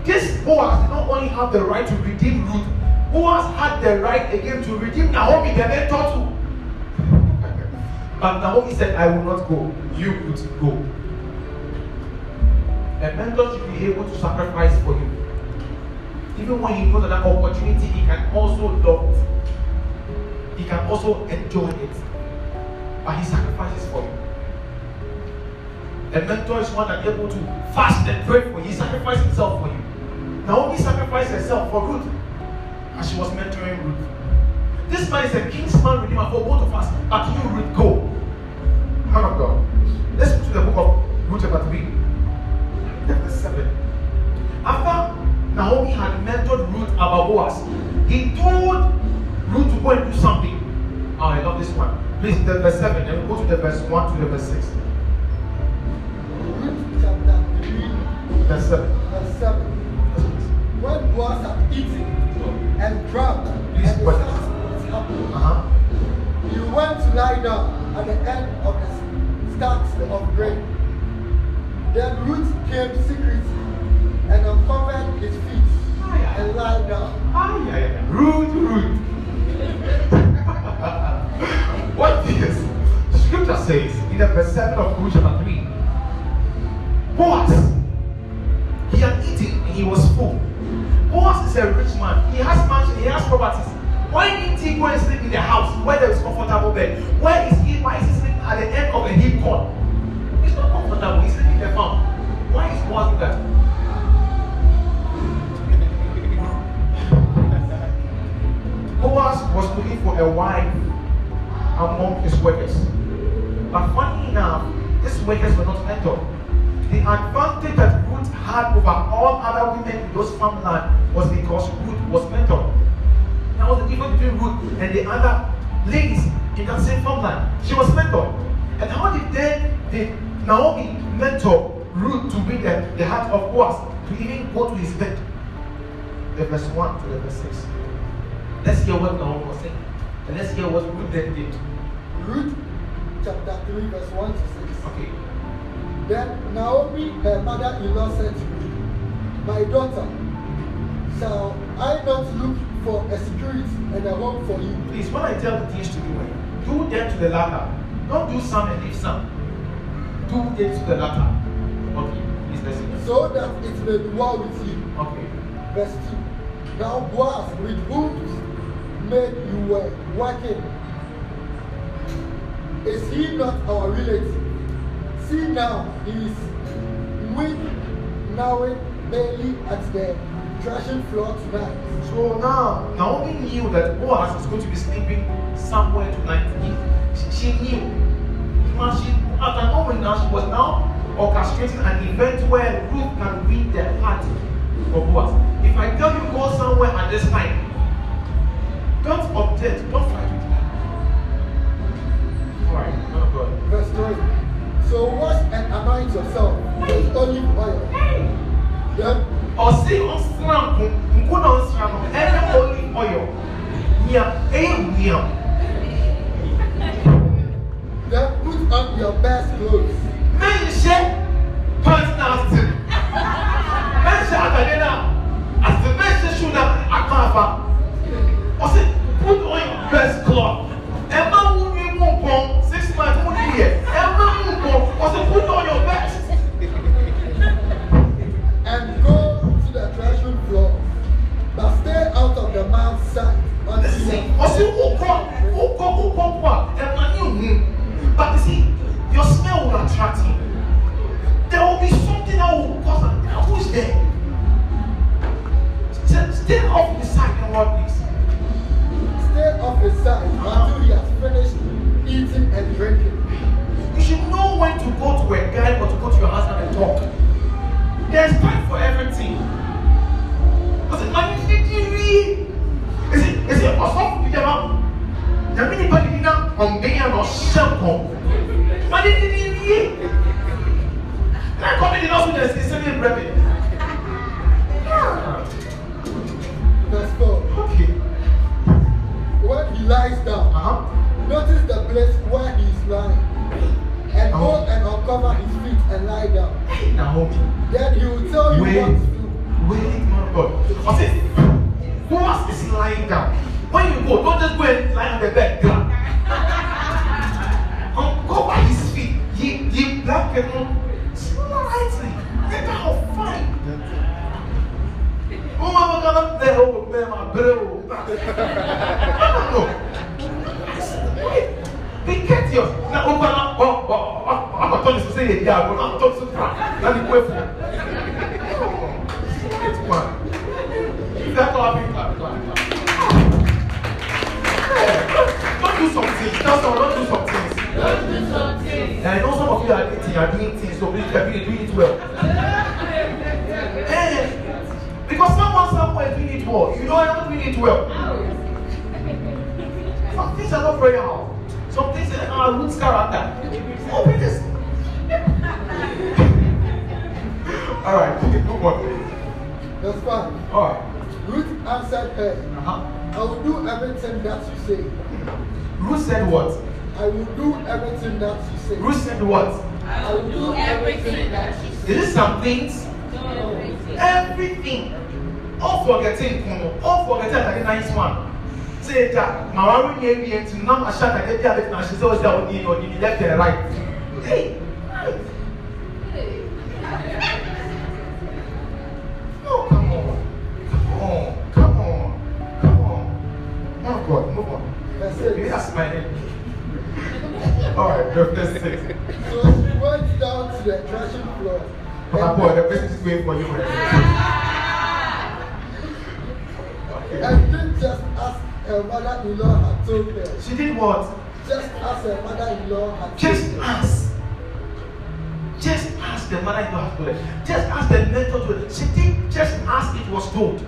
This boy did not only have the right to redeem Ruth, Boaz had the right again to redeem Naomi, the mentor too. But Naomi said, I will not go. You would go. A mentor should be able to sacrifice for you. Even when he knows that opportunity, he can also love. He can also enjoy it. But he sacrifices for you. A mentor is one that is able to fast and pray for you. He sacrificed himself for you. Naomi sacrificed herself for Ruth as she was mentoring Ruth. This man is a kinsman redeemer for both of us. But you, Ruth, go. Man of God. Let's go to the book of Ruth chapter 3. Chapter 7. After Naomi had mentored Ruth about Boaz, he told Ruth to go and do something. Oh, I love this one. Please, the verse 7, then we go to the verse 1 to the verse 6. Ruth chapter 3, Verse 7. verse 7. When Boaz had eaten and drunk, Please, and the what? sun was Uh-huh. he went to lie down at the end of the stacks of grain. Then Ruth came secretly and uncovered his feet and lied down. Ah, yeah, yeah. Rude, rude. what is? Scripture says in the verse 7 of Ruth chapter 3. Boaz, he had eaten and he was full. Boaz is a rich man. He has mansion, he has properties. Why didn't he go and sleep in the house where there is comfortable bed? Why is he why is he sleeping at the end of a heap corn? It's not comfortable, he's sleeping in the farm. Why is Boaz that? Boaz was looking for a wife among his workers. But funny enough, these workers were not mentored. The advantage that Ruth had over all other women in those farmland was because Ruth was mentored. That was the difference between Ruth and the other ladies in that same farmland. She was mentored. And how did then did Naomi mentor Ruth to bring the, the heart of Boaz to even go to his bed? The verse 1 to the verse 6. Let's hear what Naomi was saying. And let's hear what Ruth then did. Ruth chapter 3, verse 1 to 6. Okay. Then Naomi, her mother-in-law, said to me, My daughter, shall I not look for a security and a home for you? Please, when I tell the things to do, do them to the latter. Don't do some and leave some. Do it to the latter. Okay, please listen. So that it may be well with you. Okay. Verse 2. Now Boaz, with whom maid you were working, is he not our relative? See now, he is with Naomi Bailey at the threshing floor tonight. So now, Naomi knew that Boaz is going to be sleeping somewhere tonight. He, she, she knew. Now she, at that moment now, she was now orchestrating an event where Ruth can win the heart of Boaz. If I tell you go somewhere at this time, don't object, don't fight with me. Alright, of God. Verse 3. So wash and anoint yourself with olive oil. Then ọsẹ ọsàn nkú náà ọsàn náà ẹnẹ olive oil ní ẹwì ọ. Then put on your best clothes. Mẹ́yìn ṣe pants náà sí. Mẹ́yìn the àtàlẹ́ náà àti mẹ́yìn ṣe ṣú náà àkàn àfa. Ọsẹ put on your best cloth. Emma, máa wú more mú nǹkan six months mú ní. Ɛma mu nkɔn ɔsi put on your best. (laughs) and go to the threshing floor, but stay out of the man's sight until ɔsi wokɔ wokɔ wokɔ kɔ a ɛma ne hu but you see your smell will attract him there will be something that will cause am who is there? Stay stay off the side and what please off his side until he has finished eating and drinking. You should know when to go to a guy or to go to your husband and talk. There's time for everything. Because it really. Is it, is it also to them out? The mini body did not on being shelter. But it didn't really. And I come in the house with the same bread. Verse 4. Okay. When he lies down, Uh-huh. notice the place where he is lying. And go and uncover his feet and lie down. Naomi. Then he will tell you Wait, what to do. wait, man of God. I said, who else is lying down? When you go, don't just go and lie on the bed. (laughs) Uncover his feet. Ye, ye black people, slightly. Get how fine. Oh, my God, there, oh, man, my bro. No. (laughs) Wait, Be courteous. Now, open up. Oh, oh, oh, I'm going to say it. Yeah, but I'm going to try. Let me wait for It's one. If that's all I think, clap, clap, clap. Yeah, Don't do something. Tell someone, don't do some things. And I know some of you are eating, are doing things, so please, you are doing doing it well. Eh, because someone somewhere is doing it well. You know I'm not doing it well. Some things are not very hard. Some things are roots character. Open this. (laughs) All right, move on. Verse 5. All right. Ruth answered her, Uh-huh. I will do everything that you say. Ruth said what? I will do everything that you say. Ruth said what? I will do everything that you say. Is it some things? Everything. All forgetting. All forgetting that the nice one. Say that my wife will be into now I shot at the other and she says that on you on the left and right. Hey. No, come on. Come on. Come on. Come on. Oh God, move on. Maybe 6. that's my name. Alright, verse six. So she went down to the threshing floor. Papa boy, the person is waiting for you. man. And did just as her mother-in-law had told her. She did what? Just as her mother-in-law had Just told her. ask. Just ask the mother in law has told her. Just ask the mentor told her. She did just ask it was told.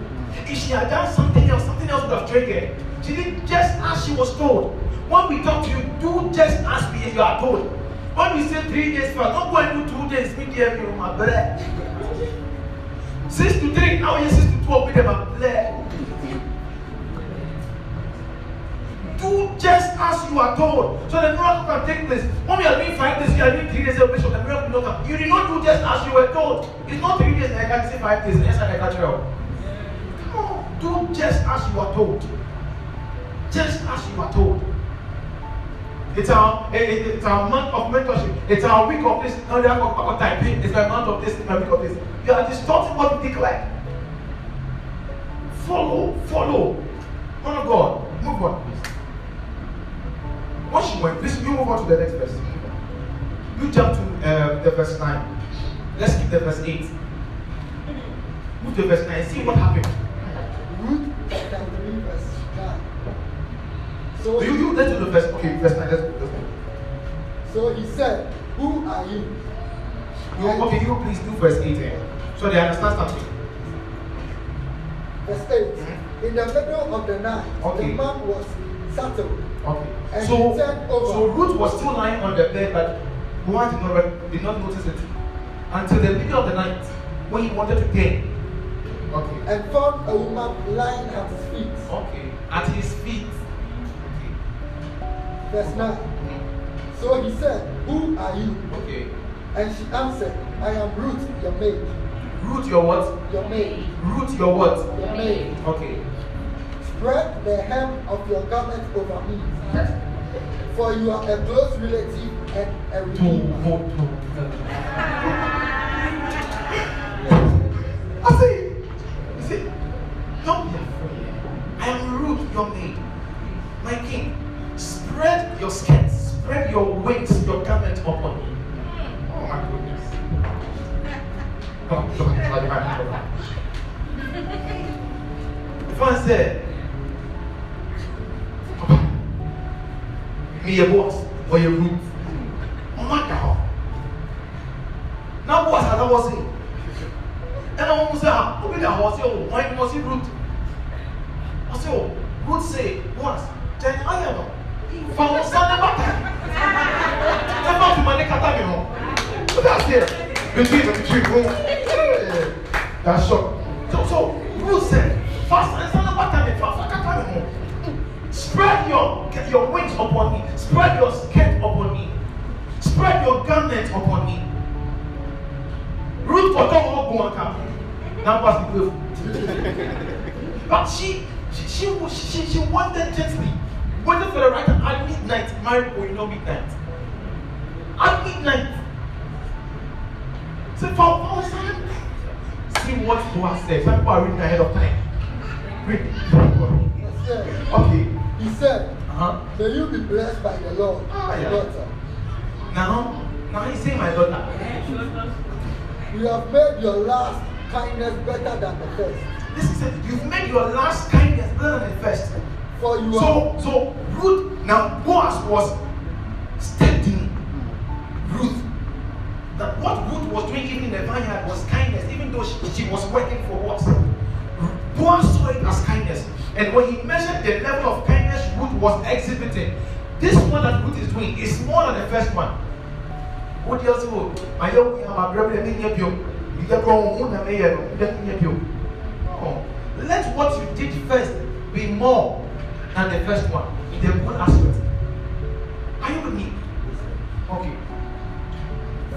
If she had done something else, something else would have triggered. She did just as she was told. When we talk to you, do just as we you are told. When we say three days fast, don't go and do two days, meet you my bread. Six to three, now you six to twelve, with them, my bread. Do just as you are told. So the miracle can take place. When we are doing five days, we are doing three days celebration, the miracle will not come. You did not do just as you were told. It's not three days, I can't say five days, yes, I can twelve. Come on, do just as you are told. Just as you are told. It's our it- it- it's our month of mentorship. It's our week of this. No, they of of time. It's my month of this. It's my week of this. You are distorting what we declare. Follow, follow. Of God, move on, please. Once she went, please you move on to the next verse. You jump to uh, the verse nine. Let's skip the verse eight. Move to the verse nine. See what happened. Ruth chapter 3 verse 9. So, You you let's do the verse. Okay, verse nine. Let's, let's go. so he said, Who are you? You, okay, you please do verse 8 eh? So they understand something. Verse 8. In the middle of the night, Okay. the man was settled. Okay. And So, over. so Ruth was still lying on the bed, but Boaz did not, did not notice it until the middle of the night when he wanted to get. Okay. and found a woman lying at his feet. Okay. At his feet. Okay. Verse 9. So he said, Who are you? Okay. And she answered, I am Ruth, your maid. Ruth, your what? Your maid. Ruth, your what? Your maid. Okay. Spread the hem of your garment over me. For you are a close relative and a redeemer. (laughs) I see. You see, don't be afraid. I am Ruth, your maid. My king, spread your skirts, spread your wings, your garment upon me. Oh my goodness. Oh. (laughs) If I said, Papa, meyɛ boas ɔyɛ root ɔma da hɔ na boas ada wɔ se ɛna wɔn sɛ a obi da hɔ ɔsɛ o wɔn ɔsɛ root ɔsɛ o root say boas kyɛn ayɛ no fa wɔn nsa ne bata ɛfa tuma ne kata mi ho o da se between the between. Ho that's so na pass the way but she she she she she wanted gently waited for the right time at midnight married or you know midnight? At midnight. Say for for sign see what Boaz said some people are reading ahead of time. Read. Yes, sir. okay. He said, uh-huh. May you be blessed by the Lord, Ah, my yeah. daughter. now now he say my daughter. You have made your last kindness better than the first. this is it. You've made your last kindness better than the first. For you so have so Ruth now Boaz was steadying Ruth that what Ruth was doing even in the vineyard was kindness even though she, she was working for what? Boaz saw it as kindness. And when he measured the level of kindness Ruth was exhibiting this one that Ruth is doing is more than the first one. What else I don't have a brother in you get you get in let what you did first be more than the first one. In the good aspect are you with me? Okay.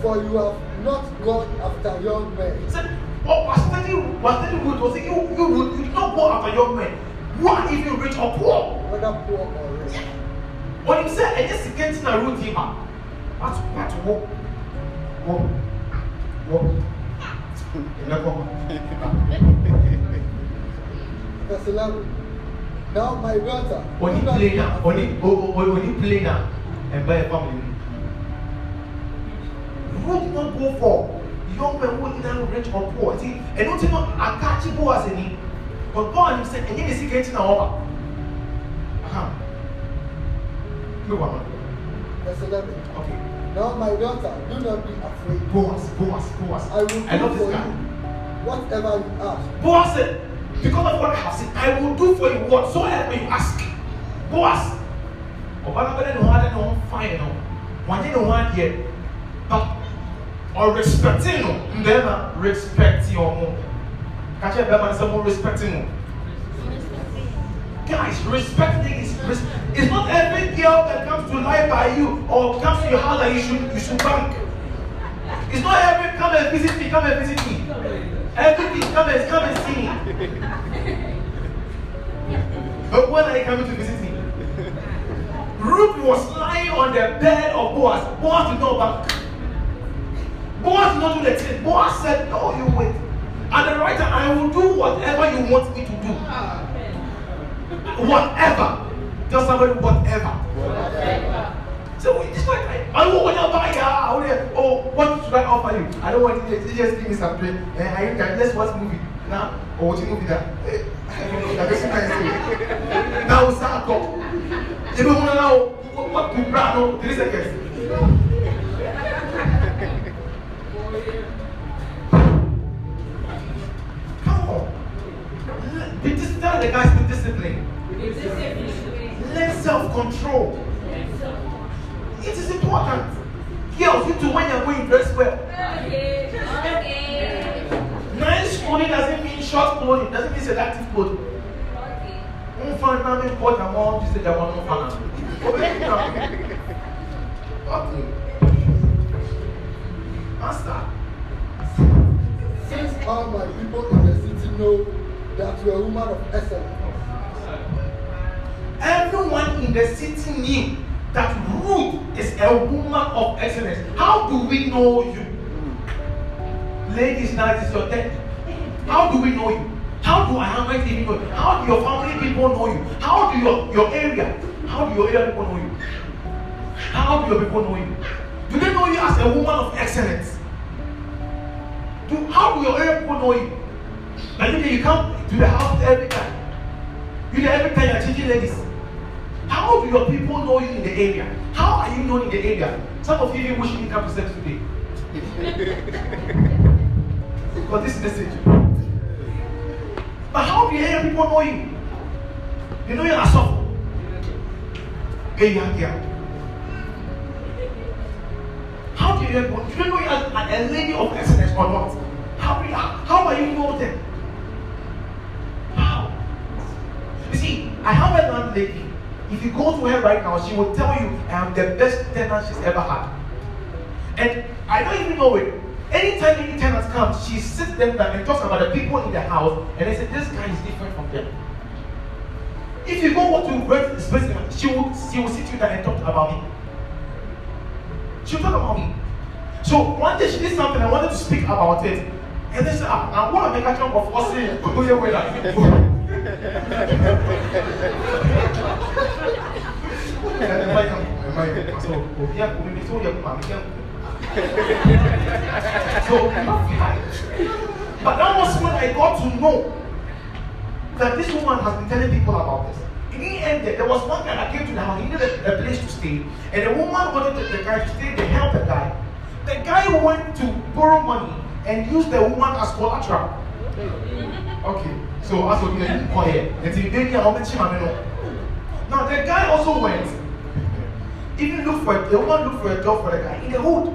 For you have not gone after young men, said oh was telling was telling Ruth was saying you you Ruth you not go after young men? Who are even rich or poor? Whether poor or rich. when he said ẹ̀yẹ sìkẹ́ ntí na Ruth yìí ma wàá wàá wọ́ wọ́ wọ́ ẹ̀mẹ́kọ́ Verse 11. Now, my daughter, oni do not play be na afraid. oni o o o- oni play na ẹ̀bá ẹ̀ family mi. Ruth no go for young men who either rich or poor ti ẹnu ti no akachi Boaz ni but Boaz ni sẹ ẹ̀yẹ ni sìkẹ́ ntí na ọba. Mi wà ma Verse 11. okay Now, my daughter, do not be afraid. Boaz Boaz Boaz I will I love this guy. you whatever you ask. Boaz said, Because of what I have seen, I will do for you whatsoever you ask. Boaz, ọ̀bánabẹ́lẹ́ ni wọ́n adé ni wọ́n fáyìn nọ, wọ́n anyé ni wọ́n adìẹ, but ọ̀rẹ́spẹ̀tì nù, mbẹ́ẹ̀ma rẹ́spẹ̀tì ọmọ. Kàchẹ́ bẹ́ẹ̀ma ni sẹ́ mo rẹ́spẹ̀tì nù. Guys, respecting is it's not every girl that comes to lie by you or comes to your house that you should you should bank. It's not every come and visit me, come and visit me. Everything come and come and see me. But when are you coming to visit me? Ruth was lying on the bed of Boaz. Boaz did not bank. Boaz did not do the thing. Boaz said, No, you wait. At the right time, I will do whatever you want me to do. Whatever. Tell somebody whatever. So we just like I don't want to buy to- Oh, what should I offer you? I don't want you to just give me some drink. And I can just watch movie. (laughs) Now, or watching movie that. eh, that person can say. Now, Sako. You don't want to know what to brand no three seconds. Come on. Tell the guys be disciplined. Learn self-control. It is important. Girls, you too, when you're going dress well. Nice clothing doesn't mean short clothing, doesn't mean selective clothing. Wọ́n fa náà mi kọ́ ọ̀dà wọn ti ṣe dà wọn fa náà. Obìnrin náà. Okay. Master. Since all my people in the city know that you are a woman of excellence, Everyone in the city knew that Ruth is a woman of excellence. How do we know you? Ladies, now is your turn. How do we know you? How do I Ahmed even know you? How do your family people know you? How do your, your area? How do your area people know you? How do your people know you? Do they know you as a woman of excellence? Do, how do your area people know you? Like you, come to the house every time. You know, every time you're teaching ladies. How do your people know you in the area? known in the area. Some of you even wish you to sex today. because this message. But how do you hear people know you? You know you're a soft. How do you people? Do you know you're a, a lady of excellence or not? How, you, how are you know them? How? You see, I have a landlady. If you go to her right now, she will tell you I am the best tenant she's ever had. And I don't even know it. Anytime any tenants come, she sits them down and talks about the people in the house, and they say this guy is different from them. If you go to rent place, she will she will sit you down and talk about me. She'll talk about me. So one day she did something, I wanted to speak about it. And they said, ah, I want to make a jump of what's in. Go your way. So, but that was when I got to know that this woman has been telling people about this. In the end, there. Was one guy that came to the house, he needed a, place to stay, and the woman wanted the guy to stay, they helped the guy. The guy went to borrow money and used the woman as collateral. Okay, so as of you didn't call here, now the guy also went, even looked for the woman looked for a job for the guy in the hood.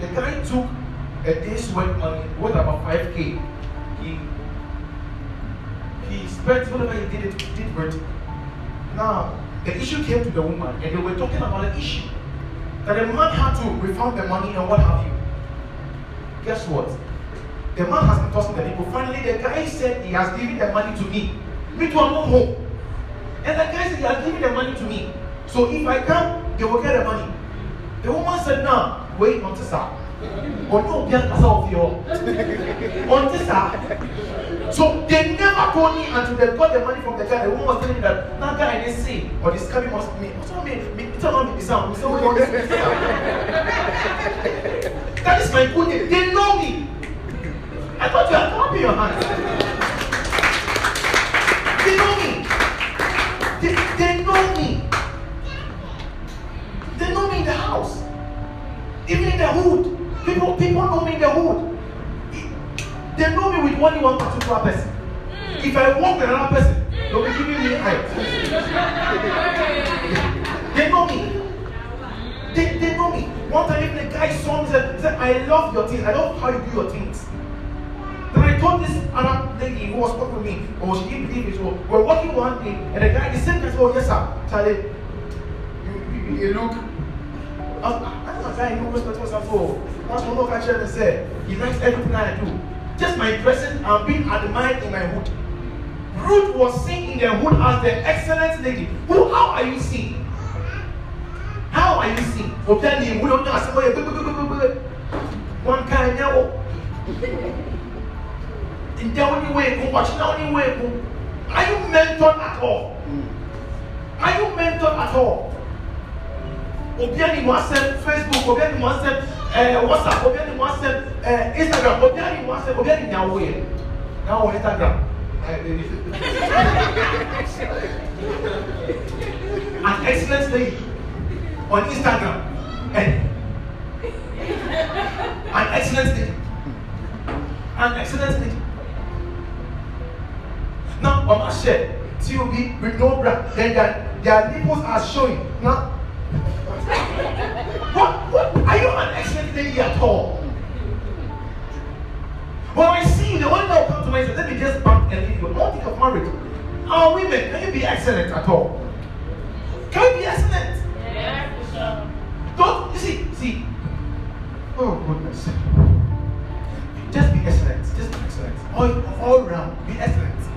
The guy took a day's work money worth about 5k. He he spent whatever he did it did it. Now the issue came to the woman and they were talking about an issue. That the man had to refund the money and what have you. Guess what? The man has been tossing the people. Finally, the guy said he has given the money to me. Me to I'm home. And the guy said he has given the money to me. So if I come, they will get the money. The woman said, no, wait until sir. No, be kasa of your. Until (laughs) sir. So they never told me until they got the money from the guy. The woman was telling me that that guy I didn't see or this coming must me. So me, me, tell me this sound. Me say what you That is my good name. They know me. I thought you had in your hands. They know me. In the house. Even in the hood. People, people know me in the hood. They know me with only one particular person. Mm. If I walk with another person, they'll be giving me eye. (laughs) they know me. They, they know me. One time, even the guy saw me said, said, I love your things. I love how you do your things. Then I told this other lady who was talking to me, or she didn't believe it. So we're working one day, and the guy, the same guy said, Oh, yes, sir. Charlie, you, you, you look I'm not saying you respect myself for. Once one look at you and say, he likes everything I do. Just my presence and being admired in my hood. Ruth was seen in the hood as the excellent lady. Who, how are you seen? How are you seen? Obtain him, we don't know. One kind now. In the only way, watching the only way. Are you mentored at all? Are you mentored at all? obiara ni mo asɛm facebook obiara ni mo asɛm ɛɛ eh, whatsapp obiara ni mo asɛm ɛɛ eh, instagram obiara ni mo asɛm obiara ni nya woyɛ na instagram eh, an excellent day on instagram an excellent day. an excellent day. now ɔmo ahyɛ tub with no bra then their nipples are showing Now. What, what? Are you an excellent lady at all? When I see you, the only thing that will come to mind is let me just bank and leave you. Don't think of marriage. Our women, can you be excellent at all? Can you be excellent? Yeah, Don't, you see, see. Oh, goodness. Just be excellent. Just be excellent. All, all around, be excellent.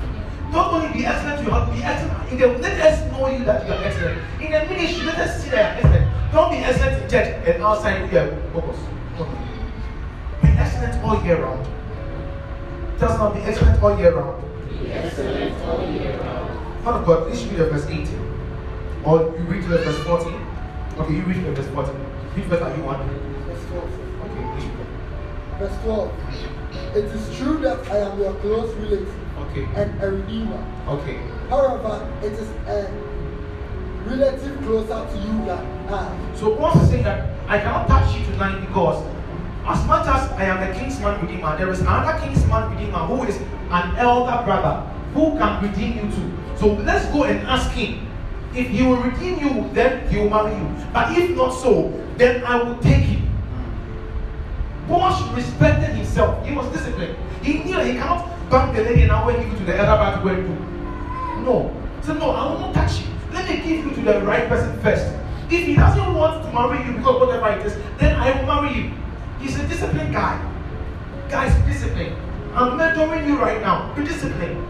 Not only be excellent, you have to be excellent. In the, let us know you that you are excellent. In the ministry, let us see that you are excellent. Don't be excellent in church and outside here. Focus. Be excellent all year round. Just not be excellent all year round. Be excellent all year round. Father God, please read the verse 18. Or you read the verse 14. Okay, you read the verse 14. Read verse that you want. Verse 12. Okay, read. Verse 12. It is true that I am your close relative okay. and a redeemer. Okay. However, it is a relative closer to you than I. So Paul is saying that I cannot touch you tonight because as much as I am the kinsman redeemer, there is another kinsman redeemer who is an elder brother who can redeem you too. So let's go and ask him. If he will redeem you, then he will marry you. But if not so, then I will take him. Boaz respected himself. He was disciplined. He knew he cannot bang the lady and now give you to the other brother to go and do. No. So no, I will not touch you. Let me give you to the right person first. If he doesn't want to marry you because whatever it is, then I will marry you. He's a disciplined guy. Guys, discipline. I'm mentoring you right now. Be disciplined.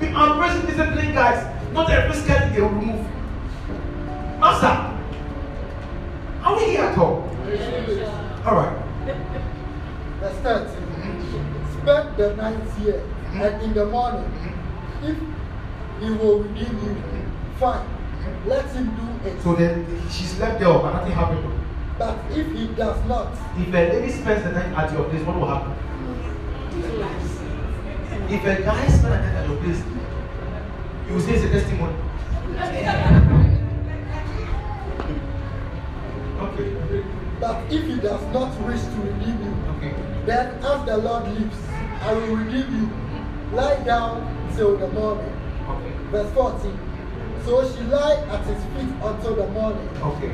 Be I'm raising disciplined guys. Not every skirt they will remove. Master, are we here at all? All right. Let's 13. Spend the night here, mm-hmm. and in the morning, mm-hmm. if he will redeem you, mm-hmm. fine. Let him do it. So then she slept there, but nothing happened. But if he does not, If a lady spends the night at your place, what will happen? If a guy spends the night at your place, you will say it's a testimony. Okay. but if he does not wish to redeem you, Okay. then as the Lord lives, I will redeem you. Lie down till the morning. Okay. Verse 14. So she lay at his feet until the morning, Okay.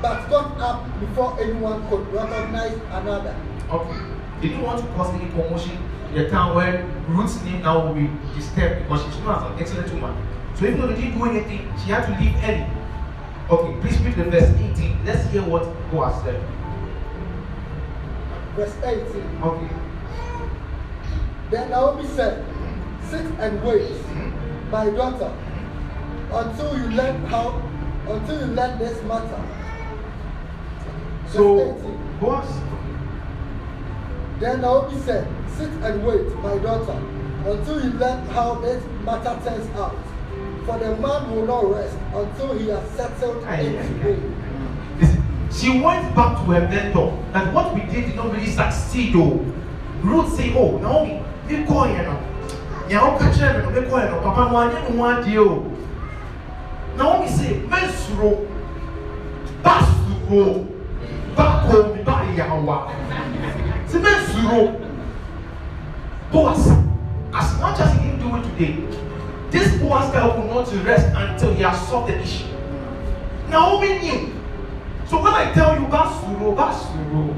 but got up before anyone could recognize another. Okay. They didn't want to cause any commotion in the town where Ruth's name now will be disturbed because she's known as an excellent woman. So even though they didn't do anything, she had to leave early. Okay, please read the verse 18. Let's hear what Boaz said. Verse 18. Okay. Then Naomi said, Sit and wait, my daughter, until you learn how, until you learn this matter. So, Verse 18. Boaz, Then Naomi said, Sit and wait, my daughter, until you learn how this matter turns out. For the man will not rest until he has settled it today. She went back to her mentor that what we did did not really succeed though. Ruth say, oh, Naomi, me call you now. Nya wo ka kyerɛ me no me call you no papa mo anya ne ho adeɛ o. Naomi say, mensuro. Ba suro. Ba ko mi ba yawa. Sɛ mensuro. Boaz, as much as he didn't do it today, this Boaz guy could not rest until he has solved the issue. Naomi knew. So when I tell you Basuro, Basuro,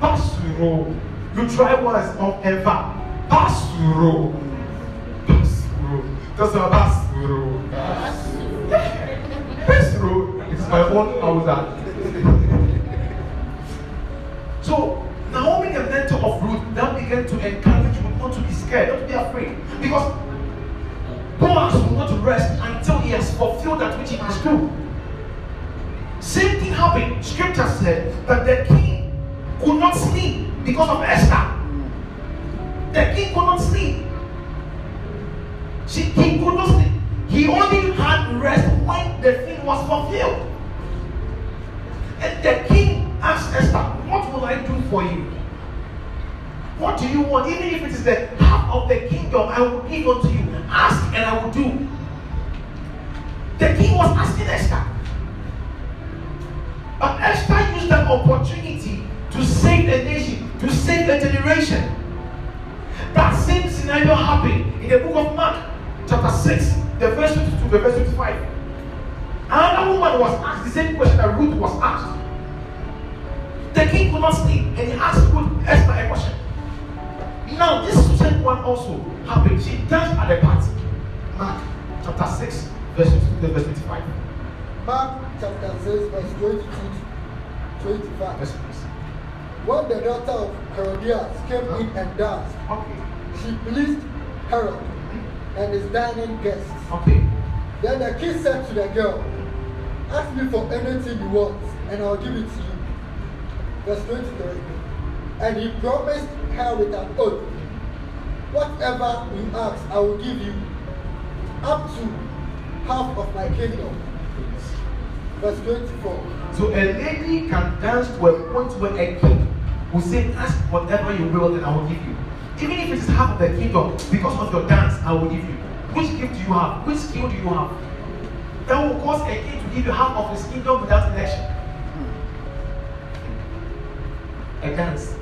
Basuro, you try once on ever. Basuro, Basuro, that's a Basuro. Basuro is my own house. (laughs) So Naomi, the mentor of Ruth, now began to encourage Ruth not to be scared, not to be afraid. Because Boaz will not rest until he has fulfilled that which he must do. Same thing happened. Scripture said that the king could not sleep because of Esther. The king could not sleep. She, he could not sleep. He only had rest when the thing was fulfilled. And the king asked Esther, What will I do for you? What do you want? Even if it is the half of the kingdom, I will give unto you. Ask and I will do. The king was asking Esther. But Esther used that opportunity to save the nation, to save the generation. That same scenario happened in the book of Mark, chapter 6, the verse 22, the verse 25. Another woman was asked the same question that Ruth was asked. The king could not sleep, and he asked Ruth Esther a question. Now, this same one also happened. She danced at the party. Mark chapter 6, verse 22 to verse 25. Mark chapter 6, verse 22 to 25. Yes, please. When the daughter of Herodias came in and danced, Okay. she pleased Herod mm-hmm. and his dining guests. Okay. Then the king said to the girl, Ask me for anything you want, and I'll give it to you. Verse 23. And he promised her with an oath, Whatever you ask, I will give you, up to half of my kingdom. Verse 24. So a lady can dance to a point where a king will say, Ask whatever you will, and I will give you. Even if it is half of the kingdom, because of your dance, I will give you. Which gift do you have? Which skill do you have? that will cause a king to give you half of his kingdom without election. A dance.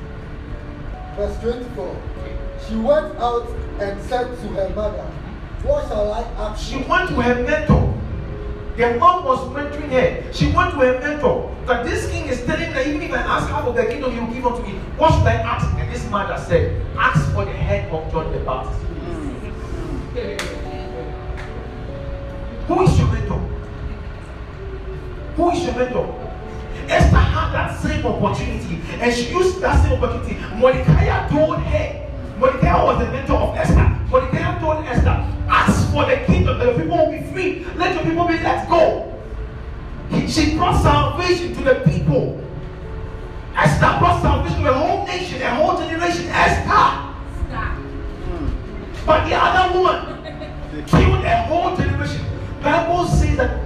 Verse 24. She went out and said to her mother, What shall I ask She went to her mentor. The mom was mentoring her. She went to her mentor. That this king is telling her, even if I ask half of the kingdom, he will give unto me. What should I ask? And this mother said, Ask for the head of John the Baptist. Hmm. Who is your mentor? Who is your mentor? Esther had that same opportunity and she used that same opportunity. Mordecai told her, Mordecai was the mentor of Esther. Mordecai told Esther, for the kingdom that people will be free. Let your people be let go. He- She brought salvation to the people. Esther brought salvation to a whole nation, a whole generation. Esther. But the other woman killed a whole generation. Bible says that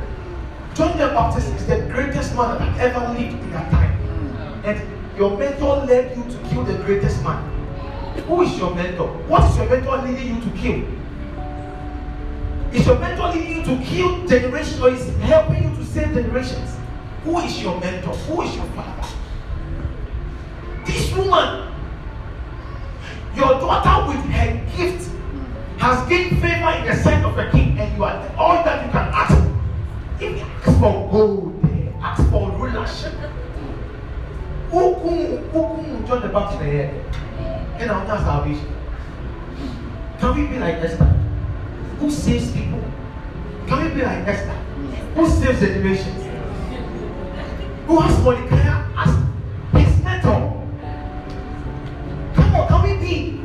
John the Baptist is the greatest man that ever lived in that time. And your mentor led you to kill the greatest man. Who is your mentor? What is your mentor leading you to kill? Is your mentor leading you to kill generations or is helping you to save generations? Who is your mentor? Who is your father? This woman, your daughter with her gift has gained favor in the sight of the king, and you are all that you can ask. If you ask for gold, ask for rulership. Who who John the Baptist? And that's salvation. Can we be like Esther? Who saves people? Can we be like Esther? Who saves generations? Who has Mordecai as his mentor? Come on, can we be?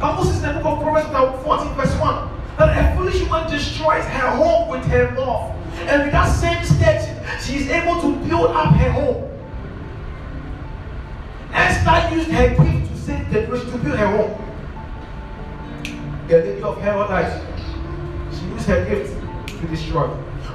Bible says in the book of Proverbs chapter 14 verse 1 that a foolish woman destroys her home with her mouth. And with that same step, she is able to build up her home. Esther used her gift to save the to build her home. The lady of Herodias, she used her gift to destroy.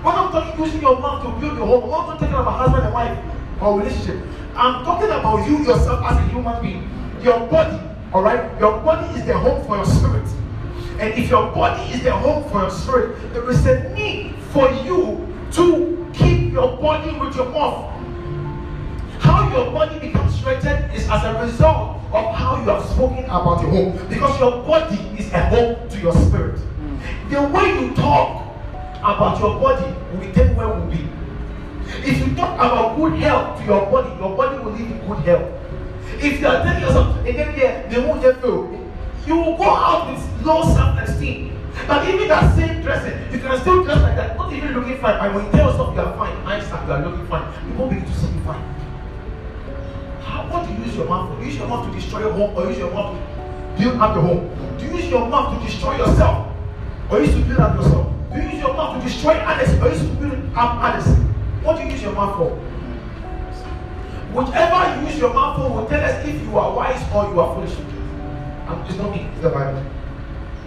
When I'm talking using your mouth to build your home, I'm not talking about husband and wife or relationship. I'm talking about you yourself as a human being. Your body, all right? Your body is the home for your spirit. And if your body is the home for your spirit, there is a need for you to keep your body with your mouth. Your body becomes strengthened is as a result of how you have spoken about your home. Because your body is a home to your spirit. The way you talk about your body will determine where we'll be. If you talk about good health to your body, your body will live in good health. If you are telling yourself, again, yeah, they won't get you will go out with low self-esteem. But even that same dressing, you can still dress like that, not even looking fine. And when you tell yourself you are fine, Einstein, you are looking fine, people begin to see you fine. What do you use your mouth for? You use your mouth to destroy your home or use your mouth to build up your home? Do you use your mouth to destroy yourself or use to build up yourself? Do you use your mouth to destroy others or use to build up others? What do you use your mouth for? Whichever you use your mouth for will tell us if you are wise or you are foolish. And it's not me, it's the Bible.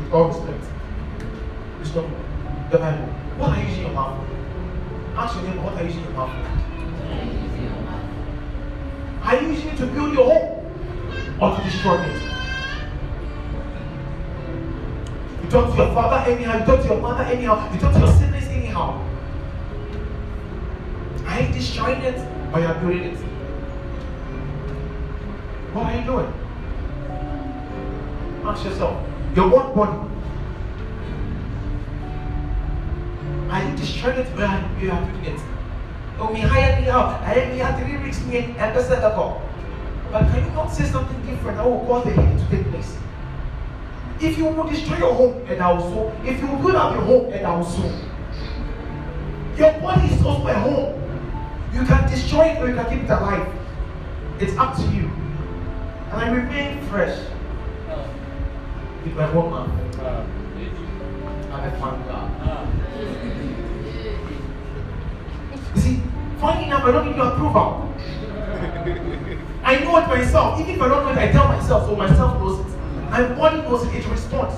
With all respect. It's not me. The Bible. What are you using your mouth for? Ask your neighbor, what are you using your mouth for? Are you using it to build your home or to destroy it? You talk to your father anyhow, you talk to your mother anyhow, you talk to your siblings anyhow. Are you destroying it or you are building it? What are you doing? Ask yourself. Your one body. Are you destroying it or are you building it? Oh, me out. I have me out three weeks me and that's the. But can you not say something different oh, that will cause the healing to take place? If you will destroy your home and I will sow, if you will build up your home and I will sow, your body is also a home. You can destroy it or you can keep it alive. It's up to you. And I remain fresh um, with my woman and um, a fun God. You see, funny enough, I don't need your approval. I know it myself. Even if I don't know it, I tell myself, so myself knows it. My body knows it, it responds.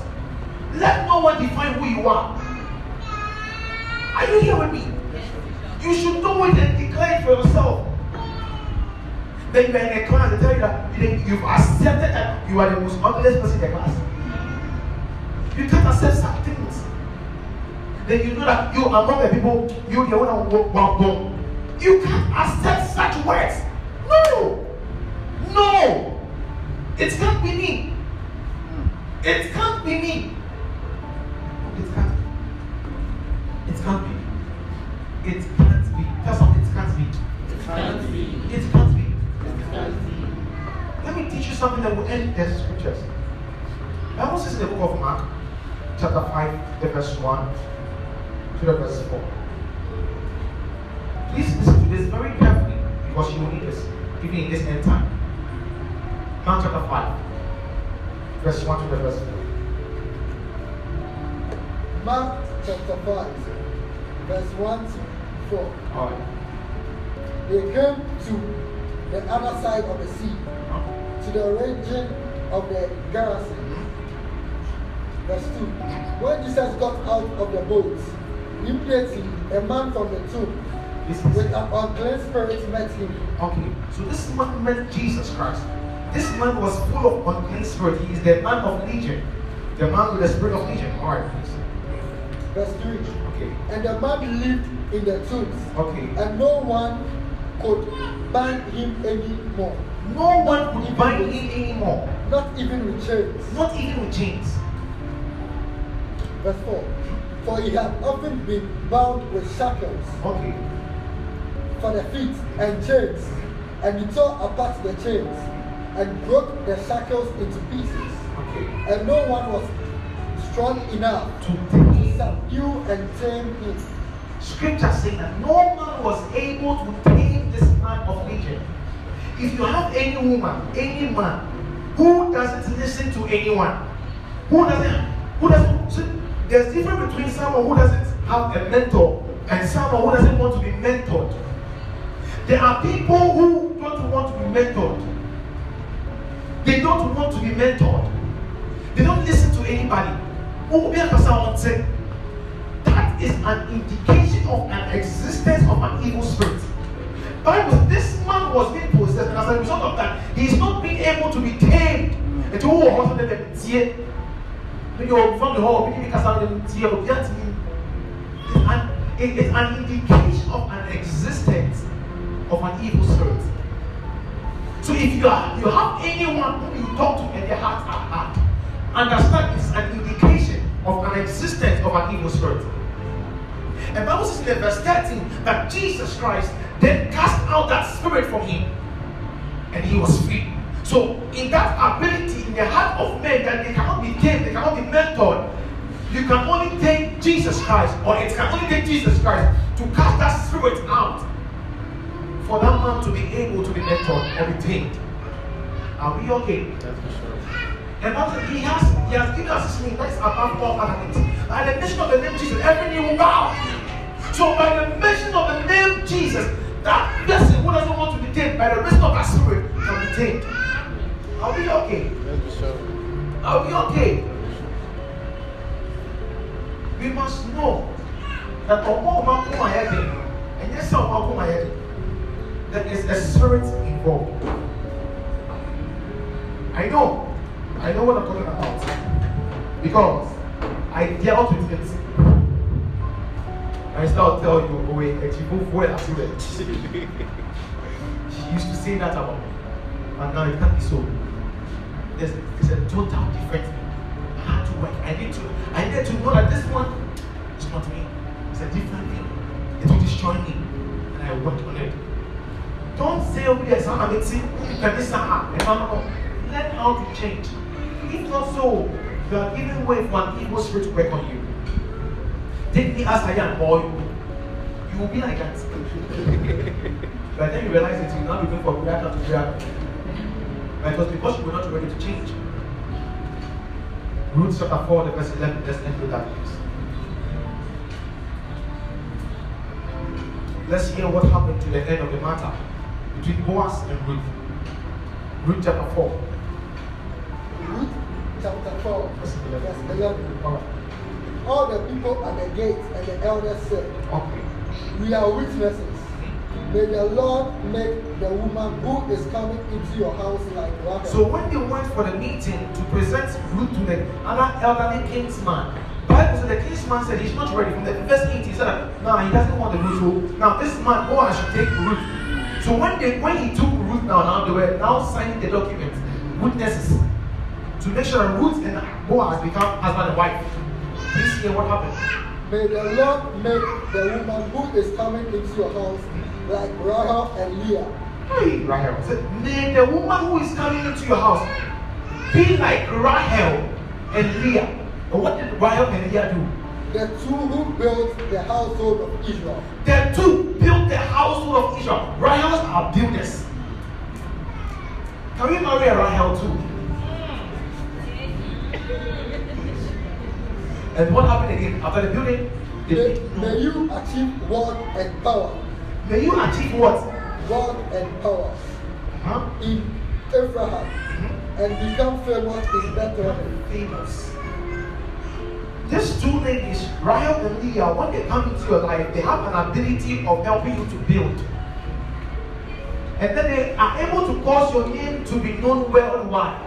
Let no one define who you are. Are you here with me? You should know it and declare it for yourself. Then you are in a class, they tell you that you- you've accepted that you are the most ugliest person in the class. You can't accept some things. Then you know that you among the people, you the one who born. You can't accept such words. No. No. It can't be me. Hmm. It can't be me. It can't be. It can't be. It can't be. Tell something, it can't be. It can't be. It can't be. It can't be. Let me teach you something that will end the scriptures. Bible says in the book of Mark, chapter 5, the verse 1 to the verse 4. Please listen to this very carefully because you will need this, even in this end time. Mark chapter 5, verse 1 to the verse 4. Mark chapter 5, verse 1 to 4. Alright. They came to the other side of the sea, uh-huh. to the region of the Gerasene. Mm-hmm. Verse 2. When Jesus got out of the boat, immediately a man from the tomb This with an unclean spirit met him. okay. So this man met Jesus Christ. This man was full of unclean spirit. He is the man of legion. The man with the spirit of legion. Alright, please. Verse 3. Okay. And the man lived in the tombs, Okay. and no one could bind him anymore, No one could bind him anymore. not even with chains. Not even with chains. Verse 4. For he had often been bound with shackles Okay. for the feet and chains, and he tore apart the chains and broke the shackles into pieces, Okay. and no one was strong enough To to subdue and tame him. scripture saying that no man was able to tame this man of legion. If you have any woman, any man who doesn't listen to anyone, who doesn't, who doesn't, there's difference between someone who doesn't have a mentor and someone who doesn't want to be mentored. There are people who don't want to be mentored. They don't want to be mentored. They don't listen to anybody. Oh, That is an indication of an existence of an evil spirit. Bible, this man was being possessed, and as a result of that, he is not being able to be tamed. And to from the hall, an, it is an indication of an existence of an evil spirit. So if you are you have anyone who you talk to and their hearts are hard, understand it's an indication of an existence of an evil spirit. And Bible says in verse 13 that Jesus Christ then cast out that spirit from him and he was free. So in that ability in the heart of men that they cannot be tamed, they cannot be you can only take Jesus Christ, or it can only take Jesus Christ to cast that spirit out for that man to be able to be mentored or be tamed. Are we okay? That's for sure. And says he has he has given us his name that is above all other names. By the mention of the name Jesus, every knee will bow. So by the mention of the name Jesus, that person who doesn't want to be tamed by the rest of that spirit can be tamed. Are we okay? That's for sure. Are we okay? We must know that ọmọ ọmọ akó ma yẹ den, ẹ̀yẹ sẹ́ ọmọ akó ma yẹ there is a spirit involved. I know, I know what I'm talking about because I dealt with it. I start tell you, oh wait, and she used to say that about me, but now it can't be so. There's, it's a total different had to work. I need to. I need to know that this one is not me. It's a different thing. It will destroy me, and I worked on it. Don't say, "Oh yes, I'm a team." Can this happen? And I'm not. Learn how to change. If not so, you are giving way for an evil spirit to work on you. Take me as I am, boy. you, will be like that. (laughs) but then you realize it, you're not looking for miracle to it was because you were not ready to change. Ruth chapter 4, the verse 11. Let's end with that, please. Let's hear what happened to the end of the matter between Boaz and Ruth. Ruth chapter 4. Ruth chapter 4, Verse 11. verse 11. All right. All the people at the gate and the elders said, Okay. We are witnesses. May the Lord make the woman who is coming into your house like. So when they went for the meeting to present Ruth to the other elderly kinsman, Bible said the kinsman said he's not ready. From the verse 8, he said, no, he doesn't want the. So now this man, Boaz should take Ruth. So when they when he took Ruth now, now they were now signing the document, witnesses, to make sure that Ruth and Boaz become husband and wife. This year, what happened? May the Lord make the woman who is coming into your house like Rahel and Leah. Hey, Rahel. May the woman who is coming into your house be like Rahel and Leah. And what did Rahel and Leah do? The two who built the household of Israel. The two built the household of Israel. Rahels are builders. Can we marry a Rahel too? And what happened again after the building? May, They, may you achieve wealth and power. May you achieve what? God and power Huh? in Ephraim mm-hmm. and become famous in Bethlehem. famous. These two ladies, Rahel and Leah, when they come into your life, they have an ability of helping you to build. And then they are able to cause your name to be known worldwide.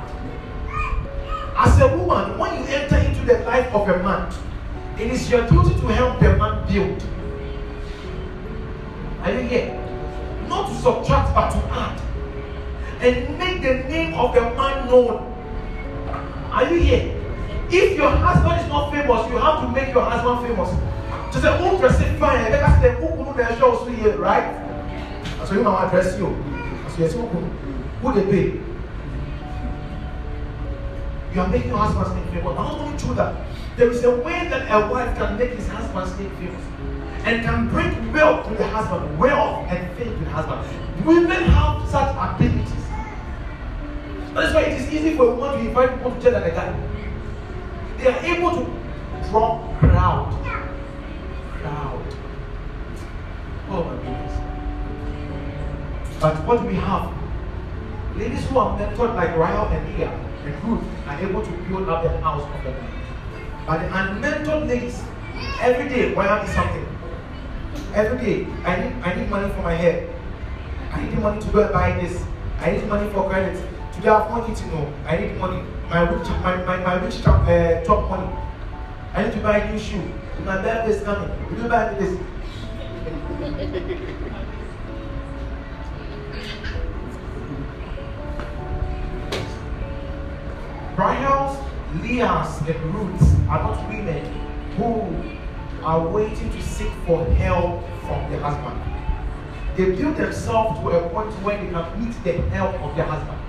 As a woman, when you enter into the life of a man, it is your duty to help the man build. Are you here? Not to subtract, but to add. And make the name of the man known. Are you here? If your husband is not famous, you have to make your husband famous. Just say, who it fine? Let us say, who could the show so here, right? So you know I address you. So yes, who? Who they pay? You are making your husband's name famous. I'm not only do that, there is a way that a wife can make his husband's name famous and can bring wealth to the husband, wealth and faith to the husband. Women have such abilities. That's why it is easy for a woman to invite people to church a guy. They are able to draw crowd. Crowd. Oh my goodness. But what we have, ladies who are mentored like Rahel and Leah and Ruth are able to build up the house of the man. But the unmentored ladies, every day, why are something? Every day, I need I need money for my hair. I need money to go and buy this. I need money for credit. Today I've not eaten. No, I need money. My rich, my, my, my rich top, uh, top money. I need to buy a new shoe. My birthday is coming. Will you buy this? (laughs) Rahel's, Leah's, and Ruth's are not women who are waiting to seek for help from their husband. They build themselves to a point where they can meet the help of their husband.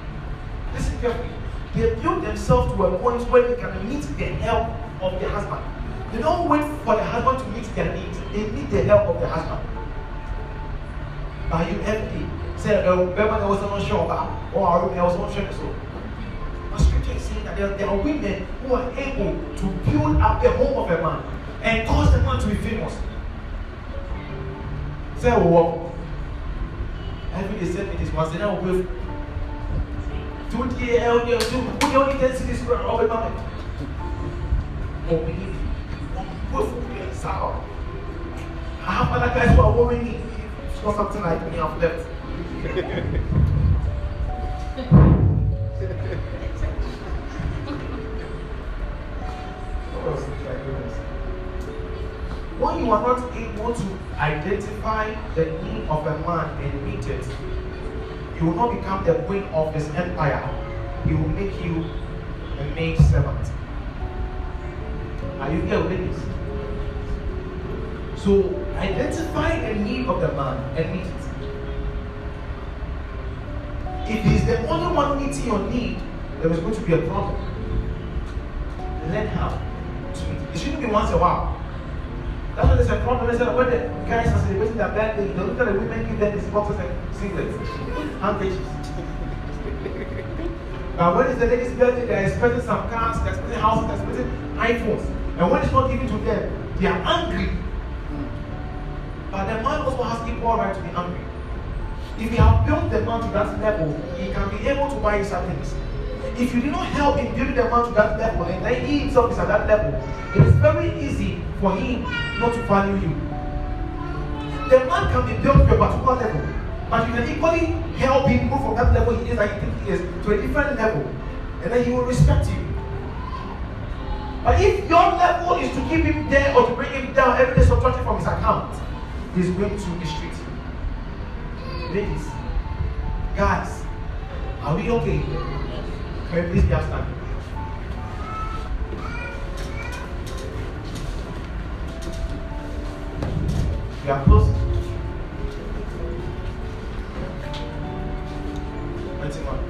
Listen carefully. They build themselves to a point where they can meet the help of their husband. They don't wait for the husband to meet their needs. They need the help of the husband. Are you empty? Say, oh, was someone sure about, or I was not sure so. But scripture is saying that there are women who are able to build up the home of a man and cause the man to be famous. Say, oh, every day said it is once in a while. Two year old, two, who only can see this of a moment. Oh, we need one sour. I have other guys who are worrying me. It's not something like me, I've left. When you are not able to identify the need of a man and meet it, you will not become the queen of his empire. He will make you a maid servant. Are you here, ladies? So identify the need of the man and meet it. If he's the only one meeting your need, there is going to be a problem. How to meet it. It shouldn't be once in a while. That's why there's a problem. They said when the guys are celebrating their birthday, they look at the women give them these boxes and singlets, handkerchiefs. But when it's the lady's birthday, they're expecting some cars, they're expecting houses, they're expecting iPhones. And when it's not given to them, they are angry. But the man also has equal right to be angry. If you have built the man to that level, he can be able to buy some things. If you did not help in building the man to that level, and then he himself is at that level, it is very easy for him not to value you. The man can be built to a particular level, but you can equally help him move from that level he is that he thinks he is to a different level, and then he will respect you. But if your level is to keep him there or to bring him down every day subtracting from his account, he's going to mistreat you. Ladies, guys, are we okay? Can we please be upstanding? We are closing. Waiting.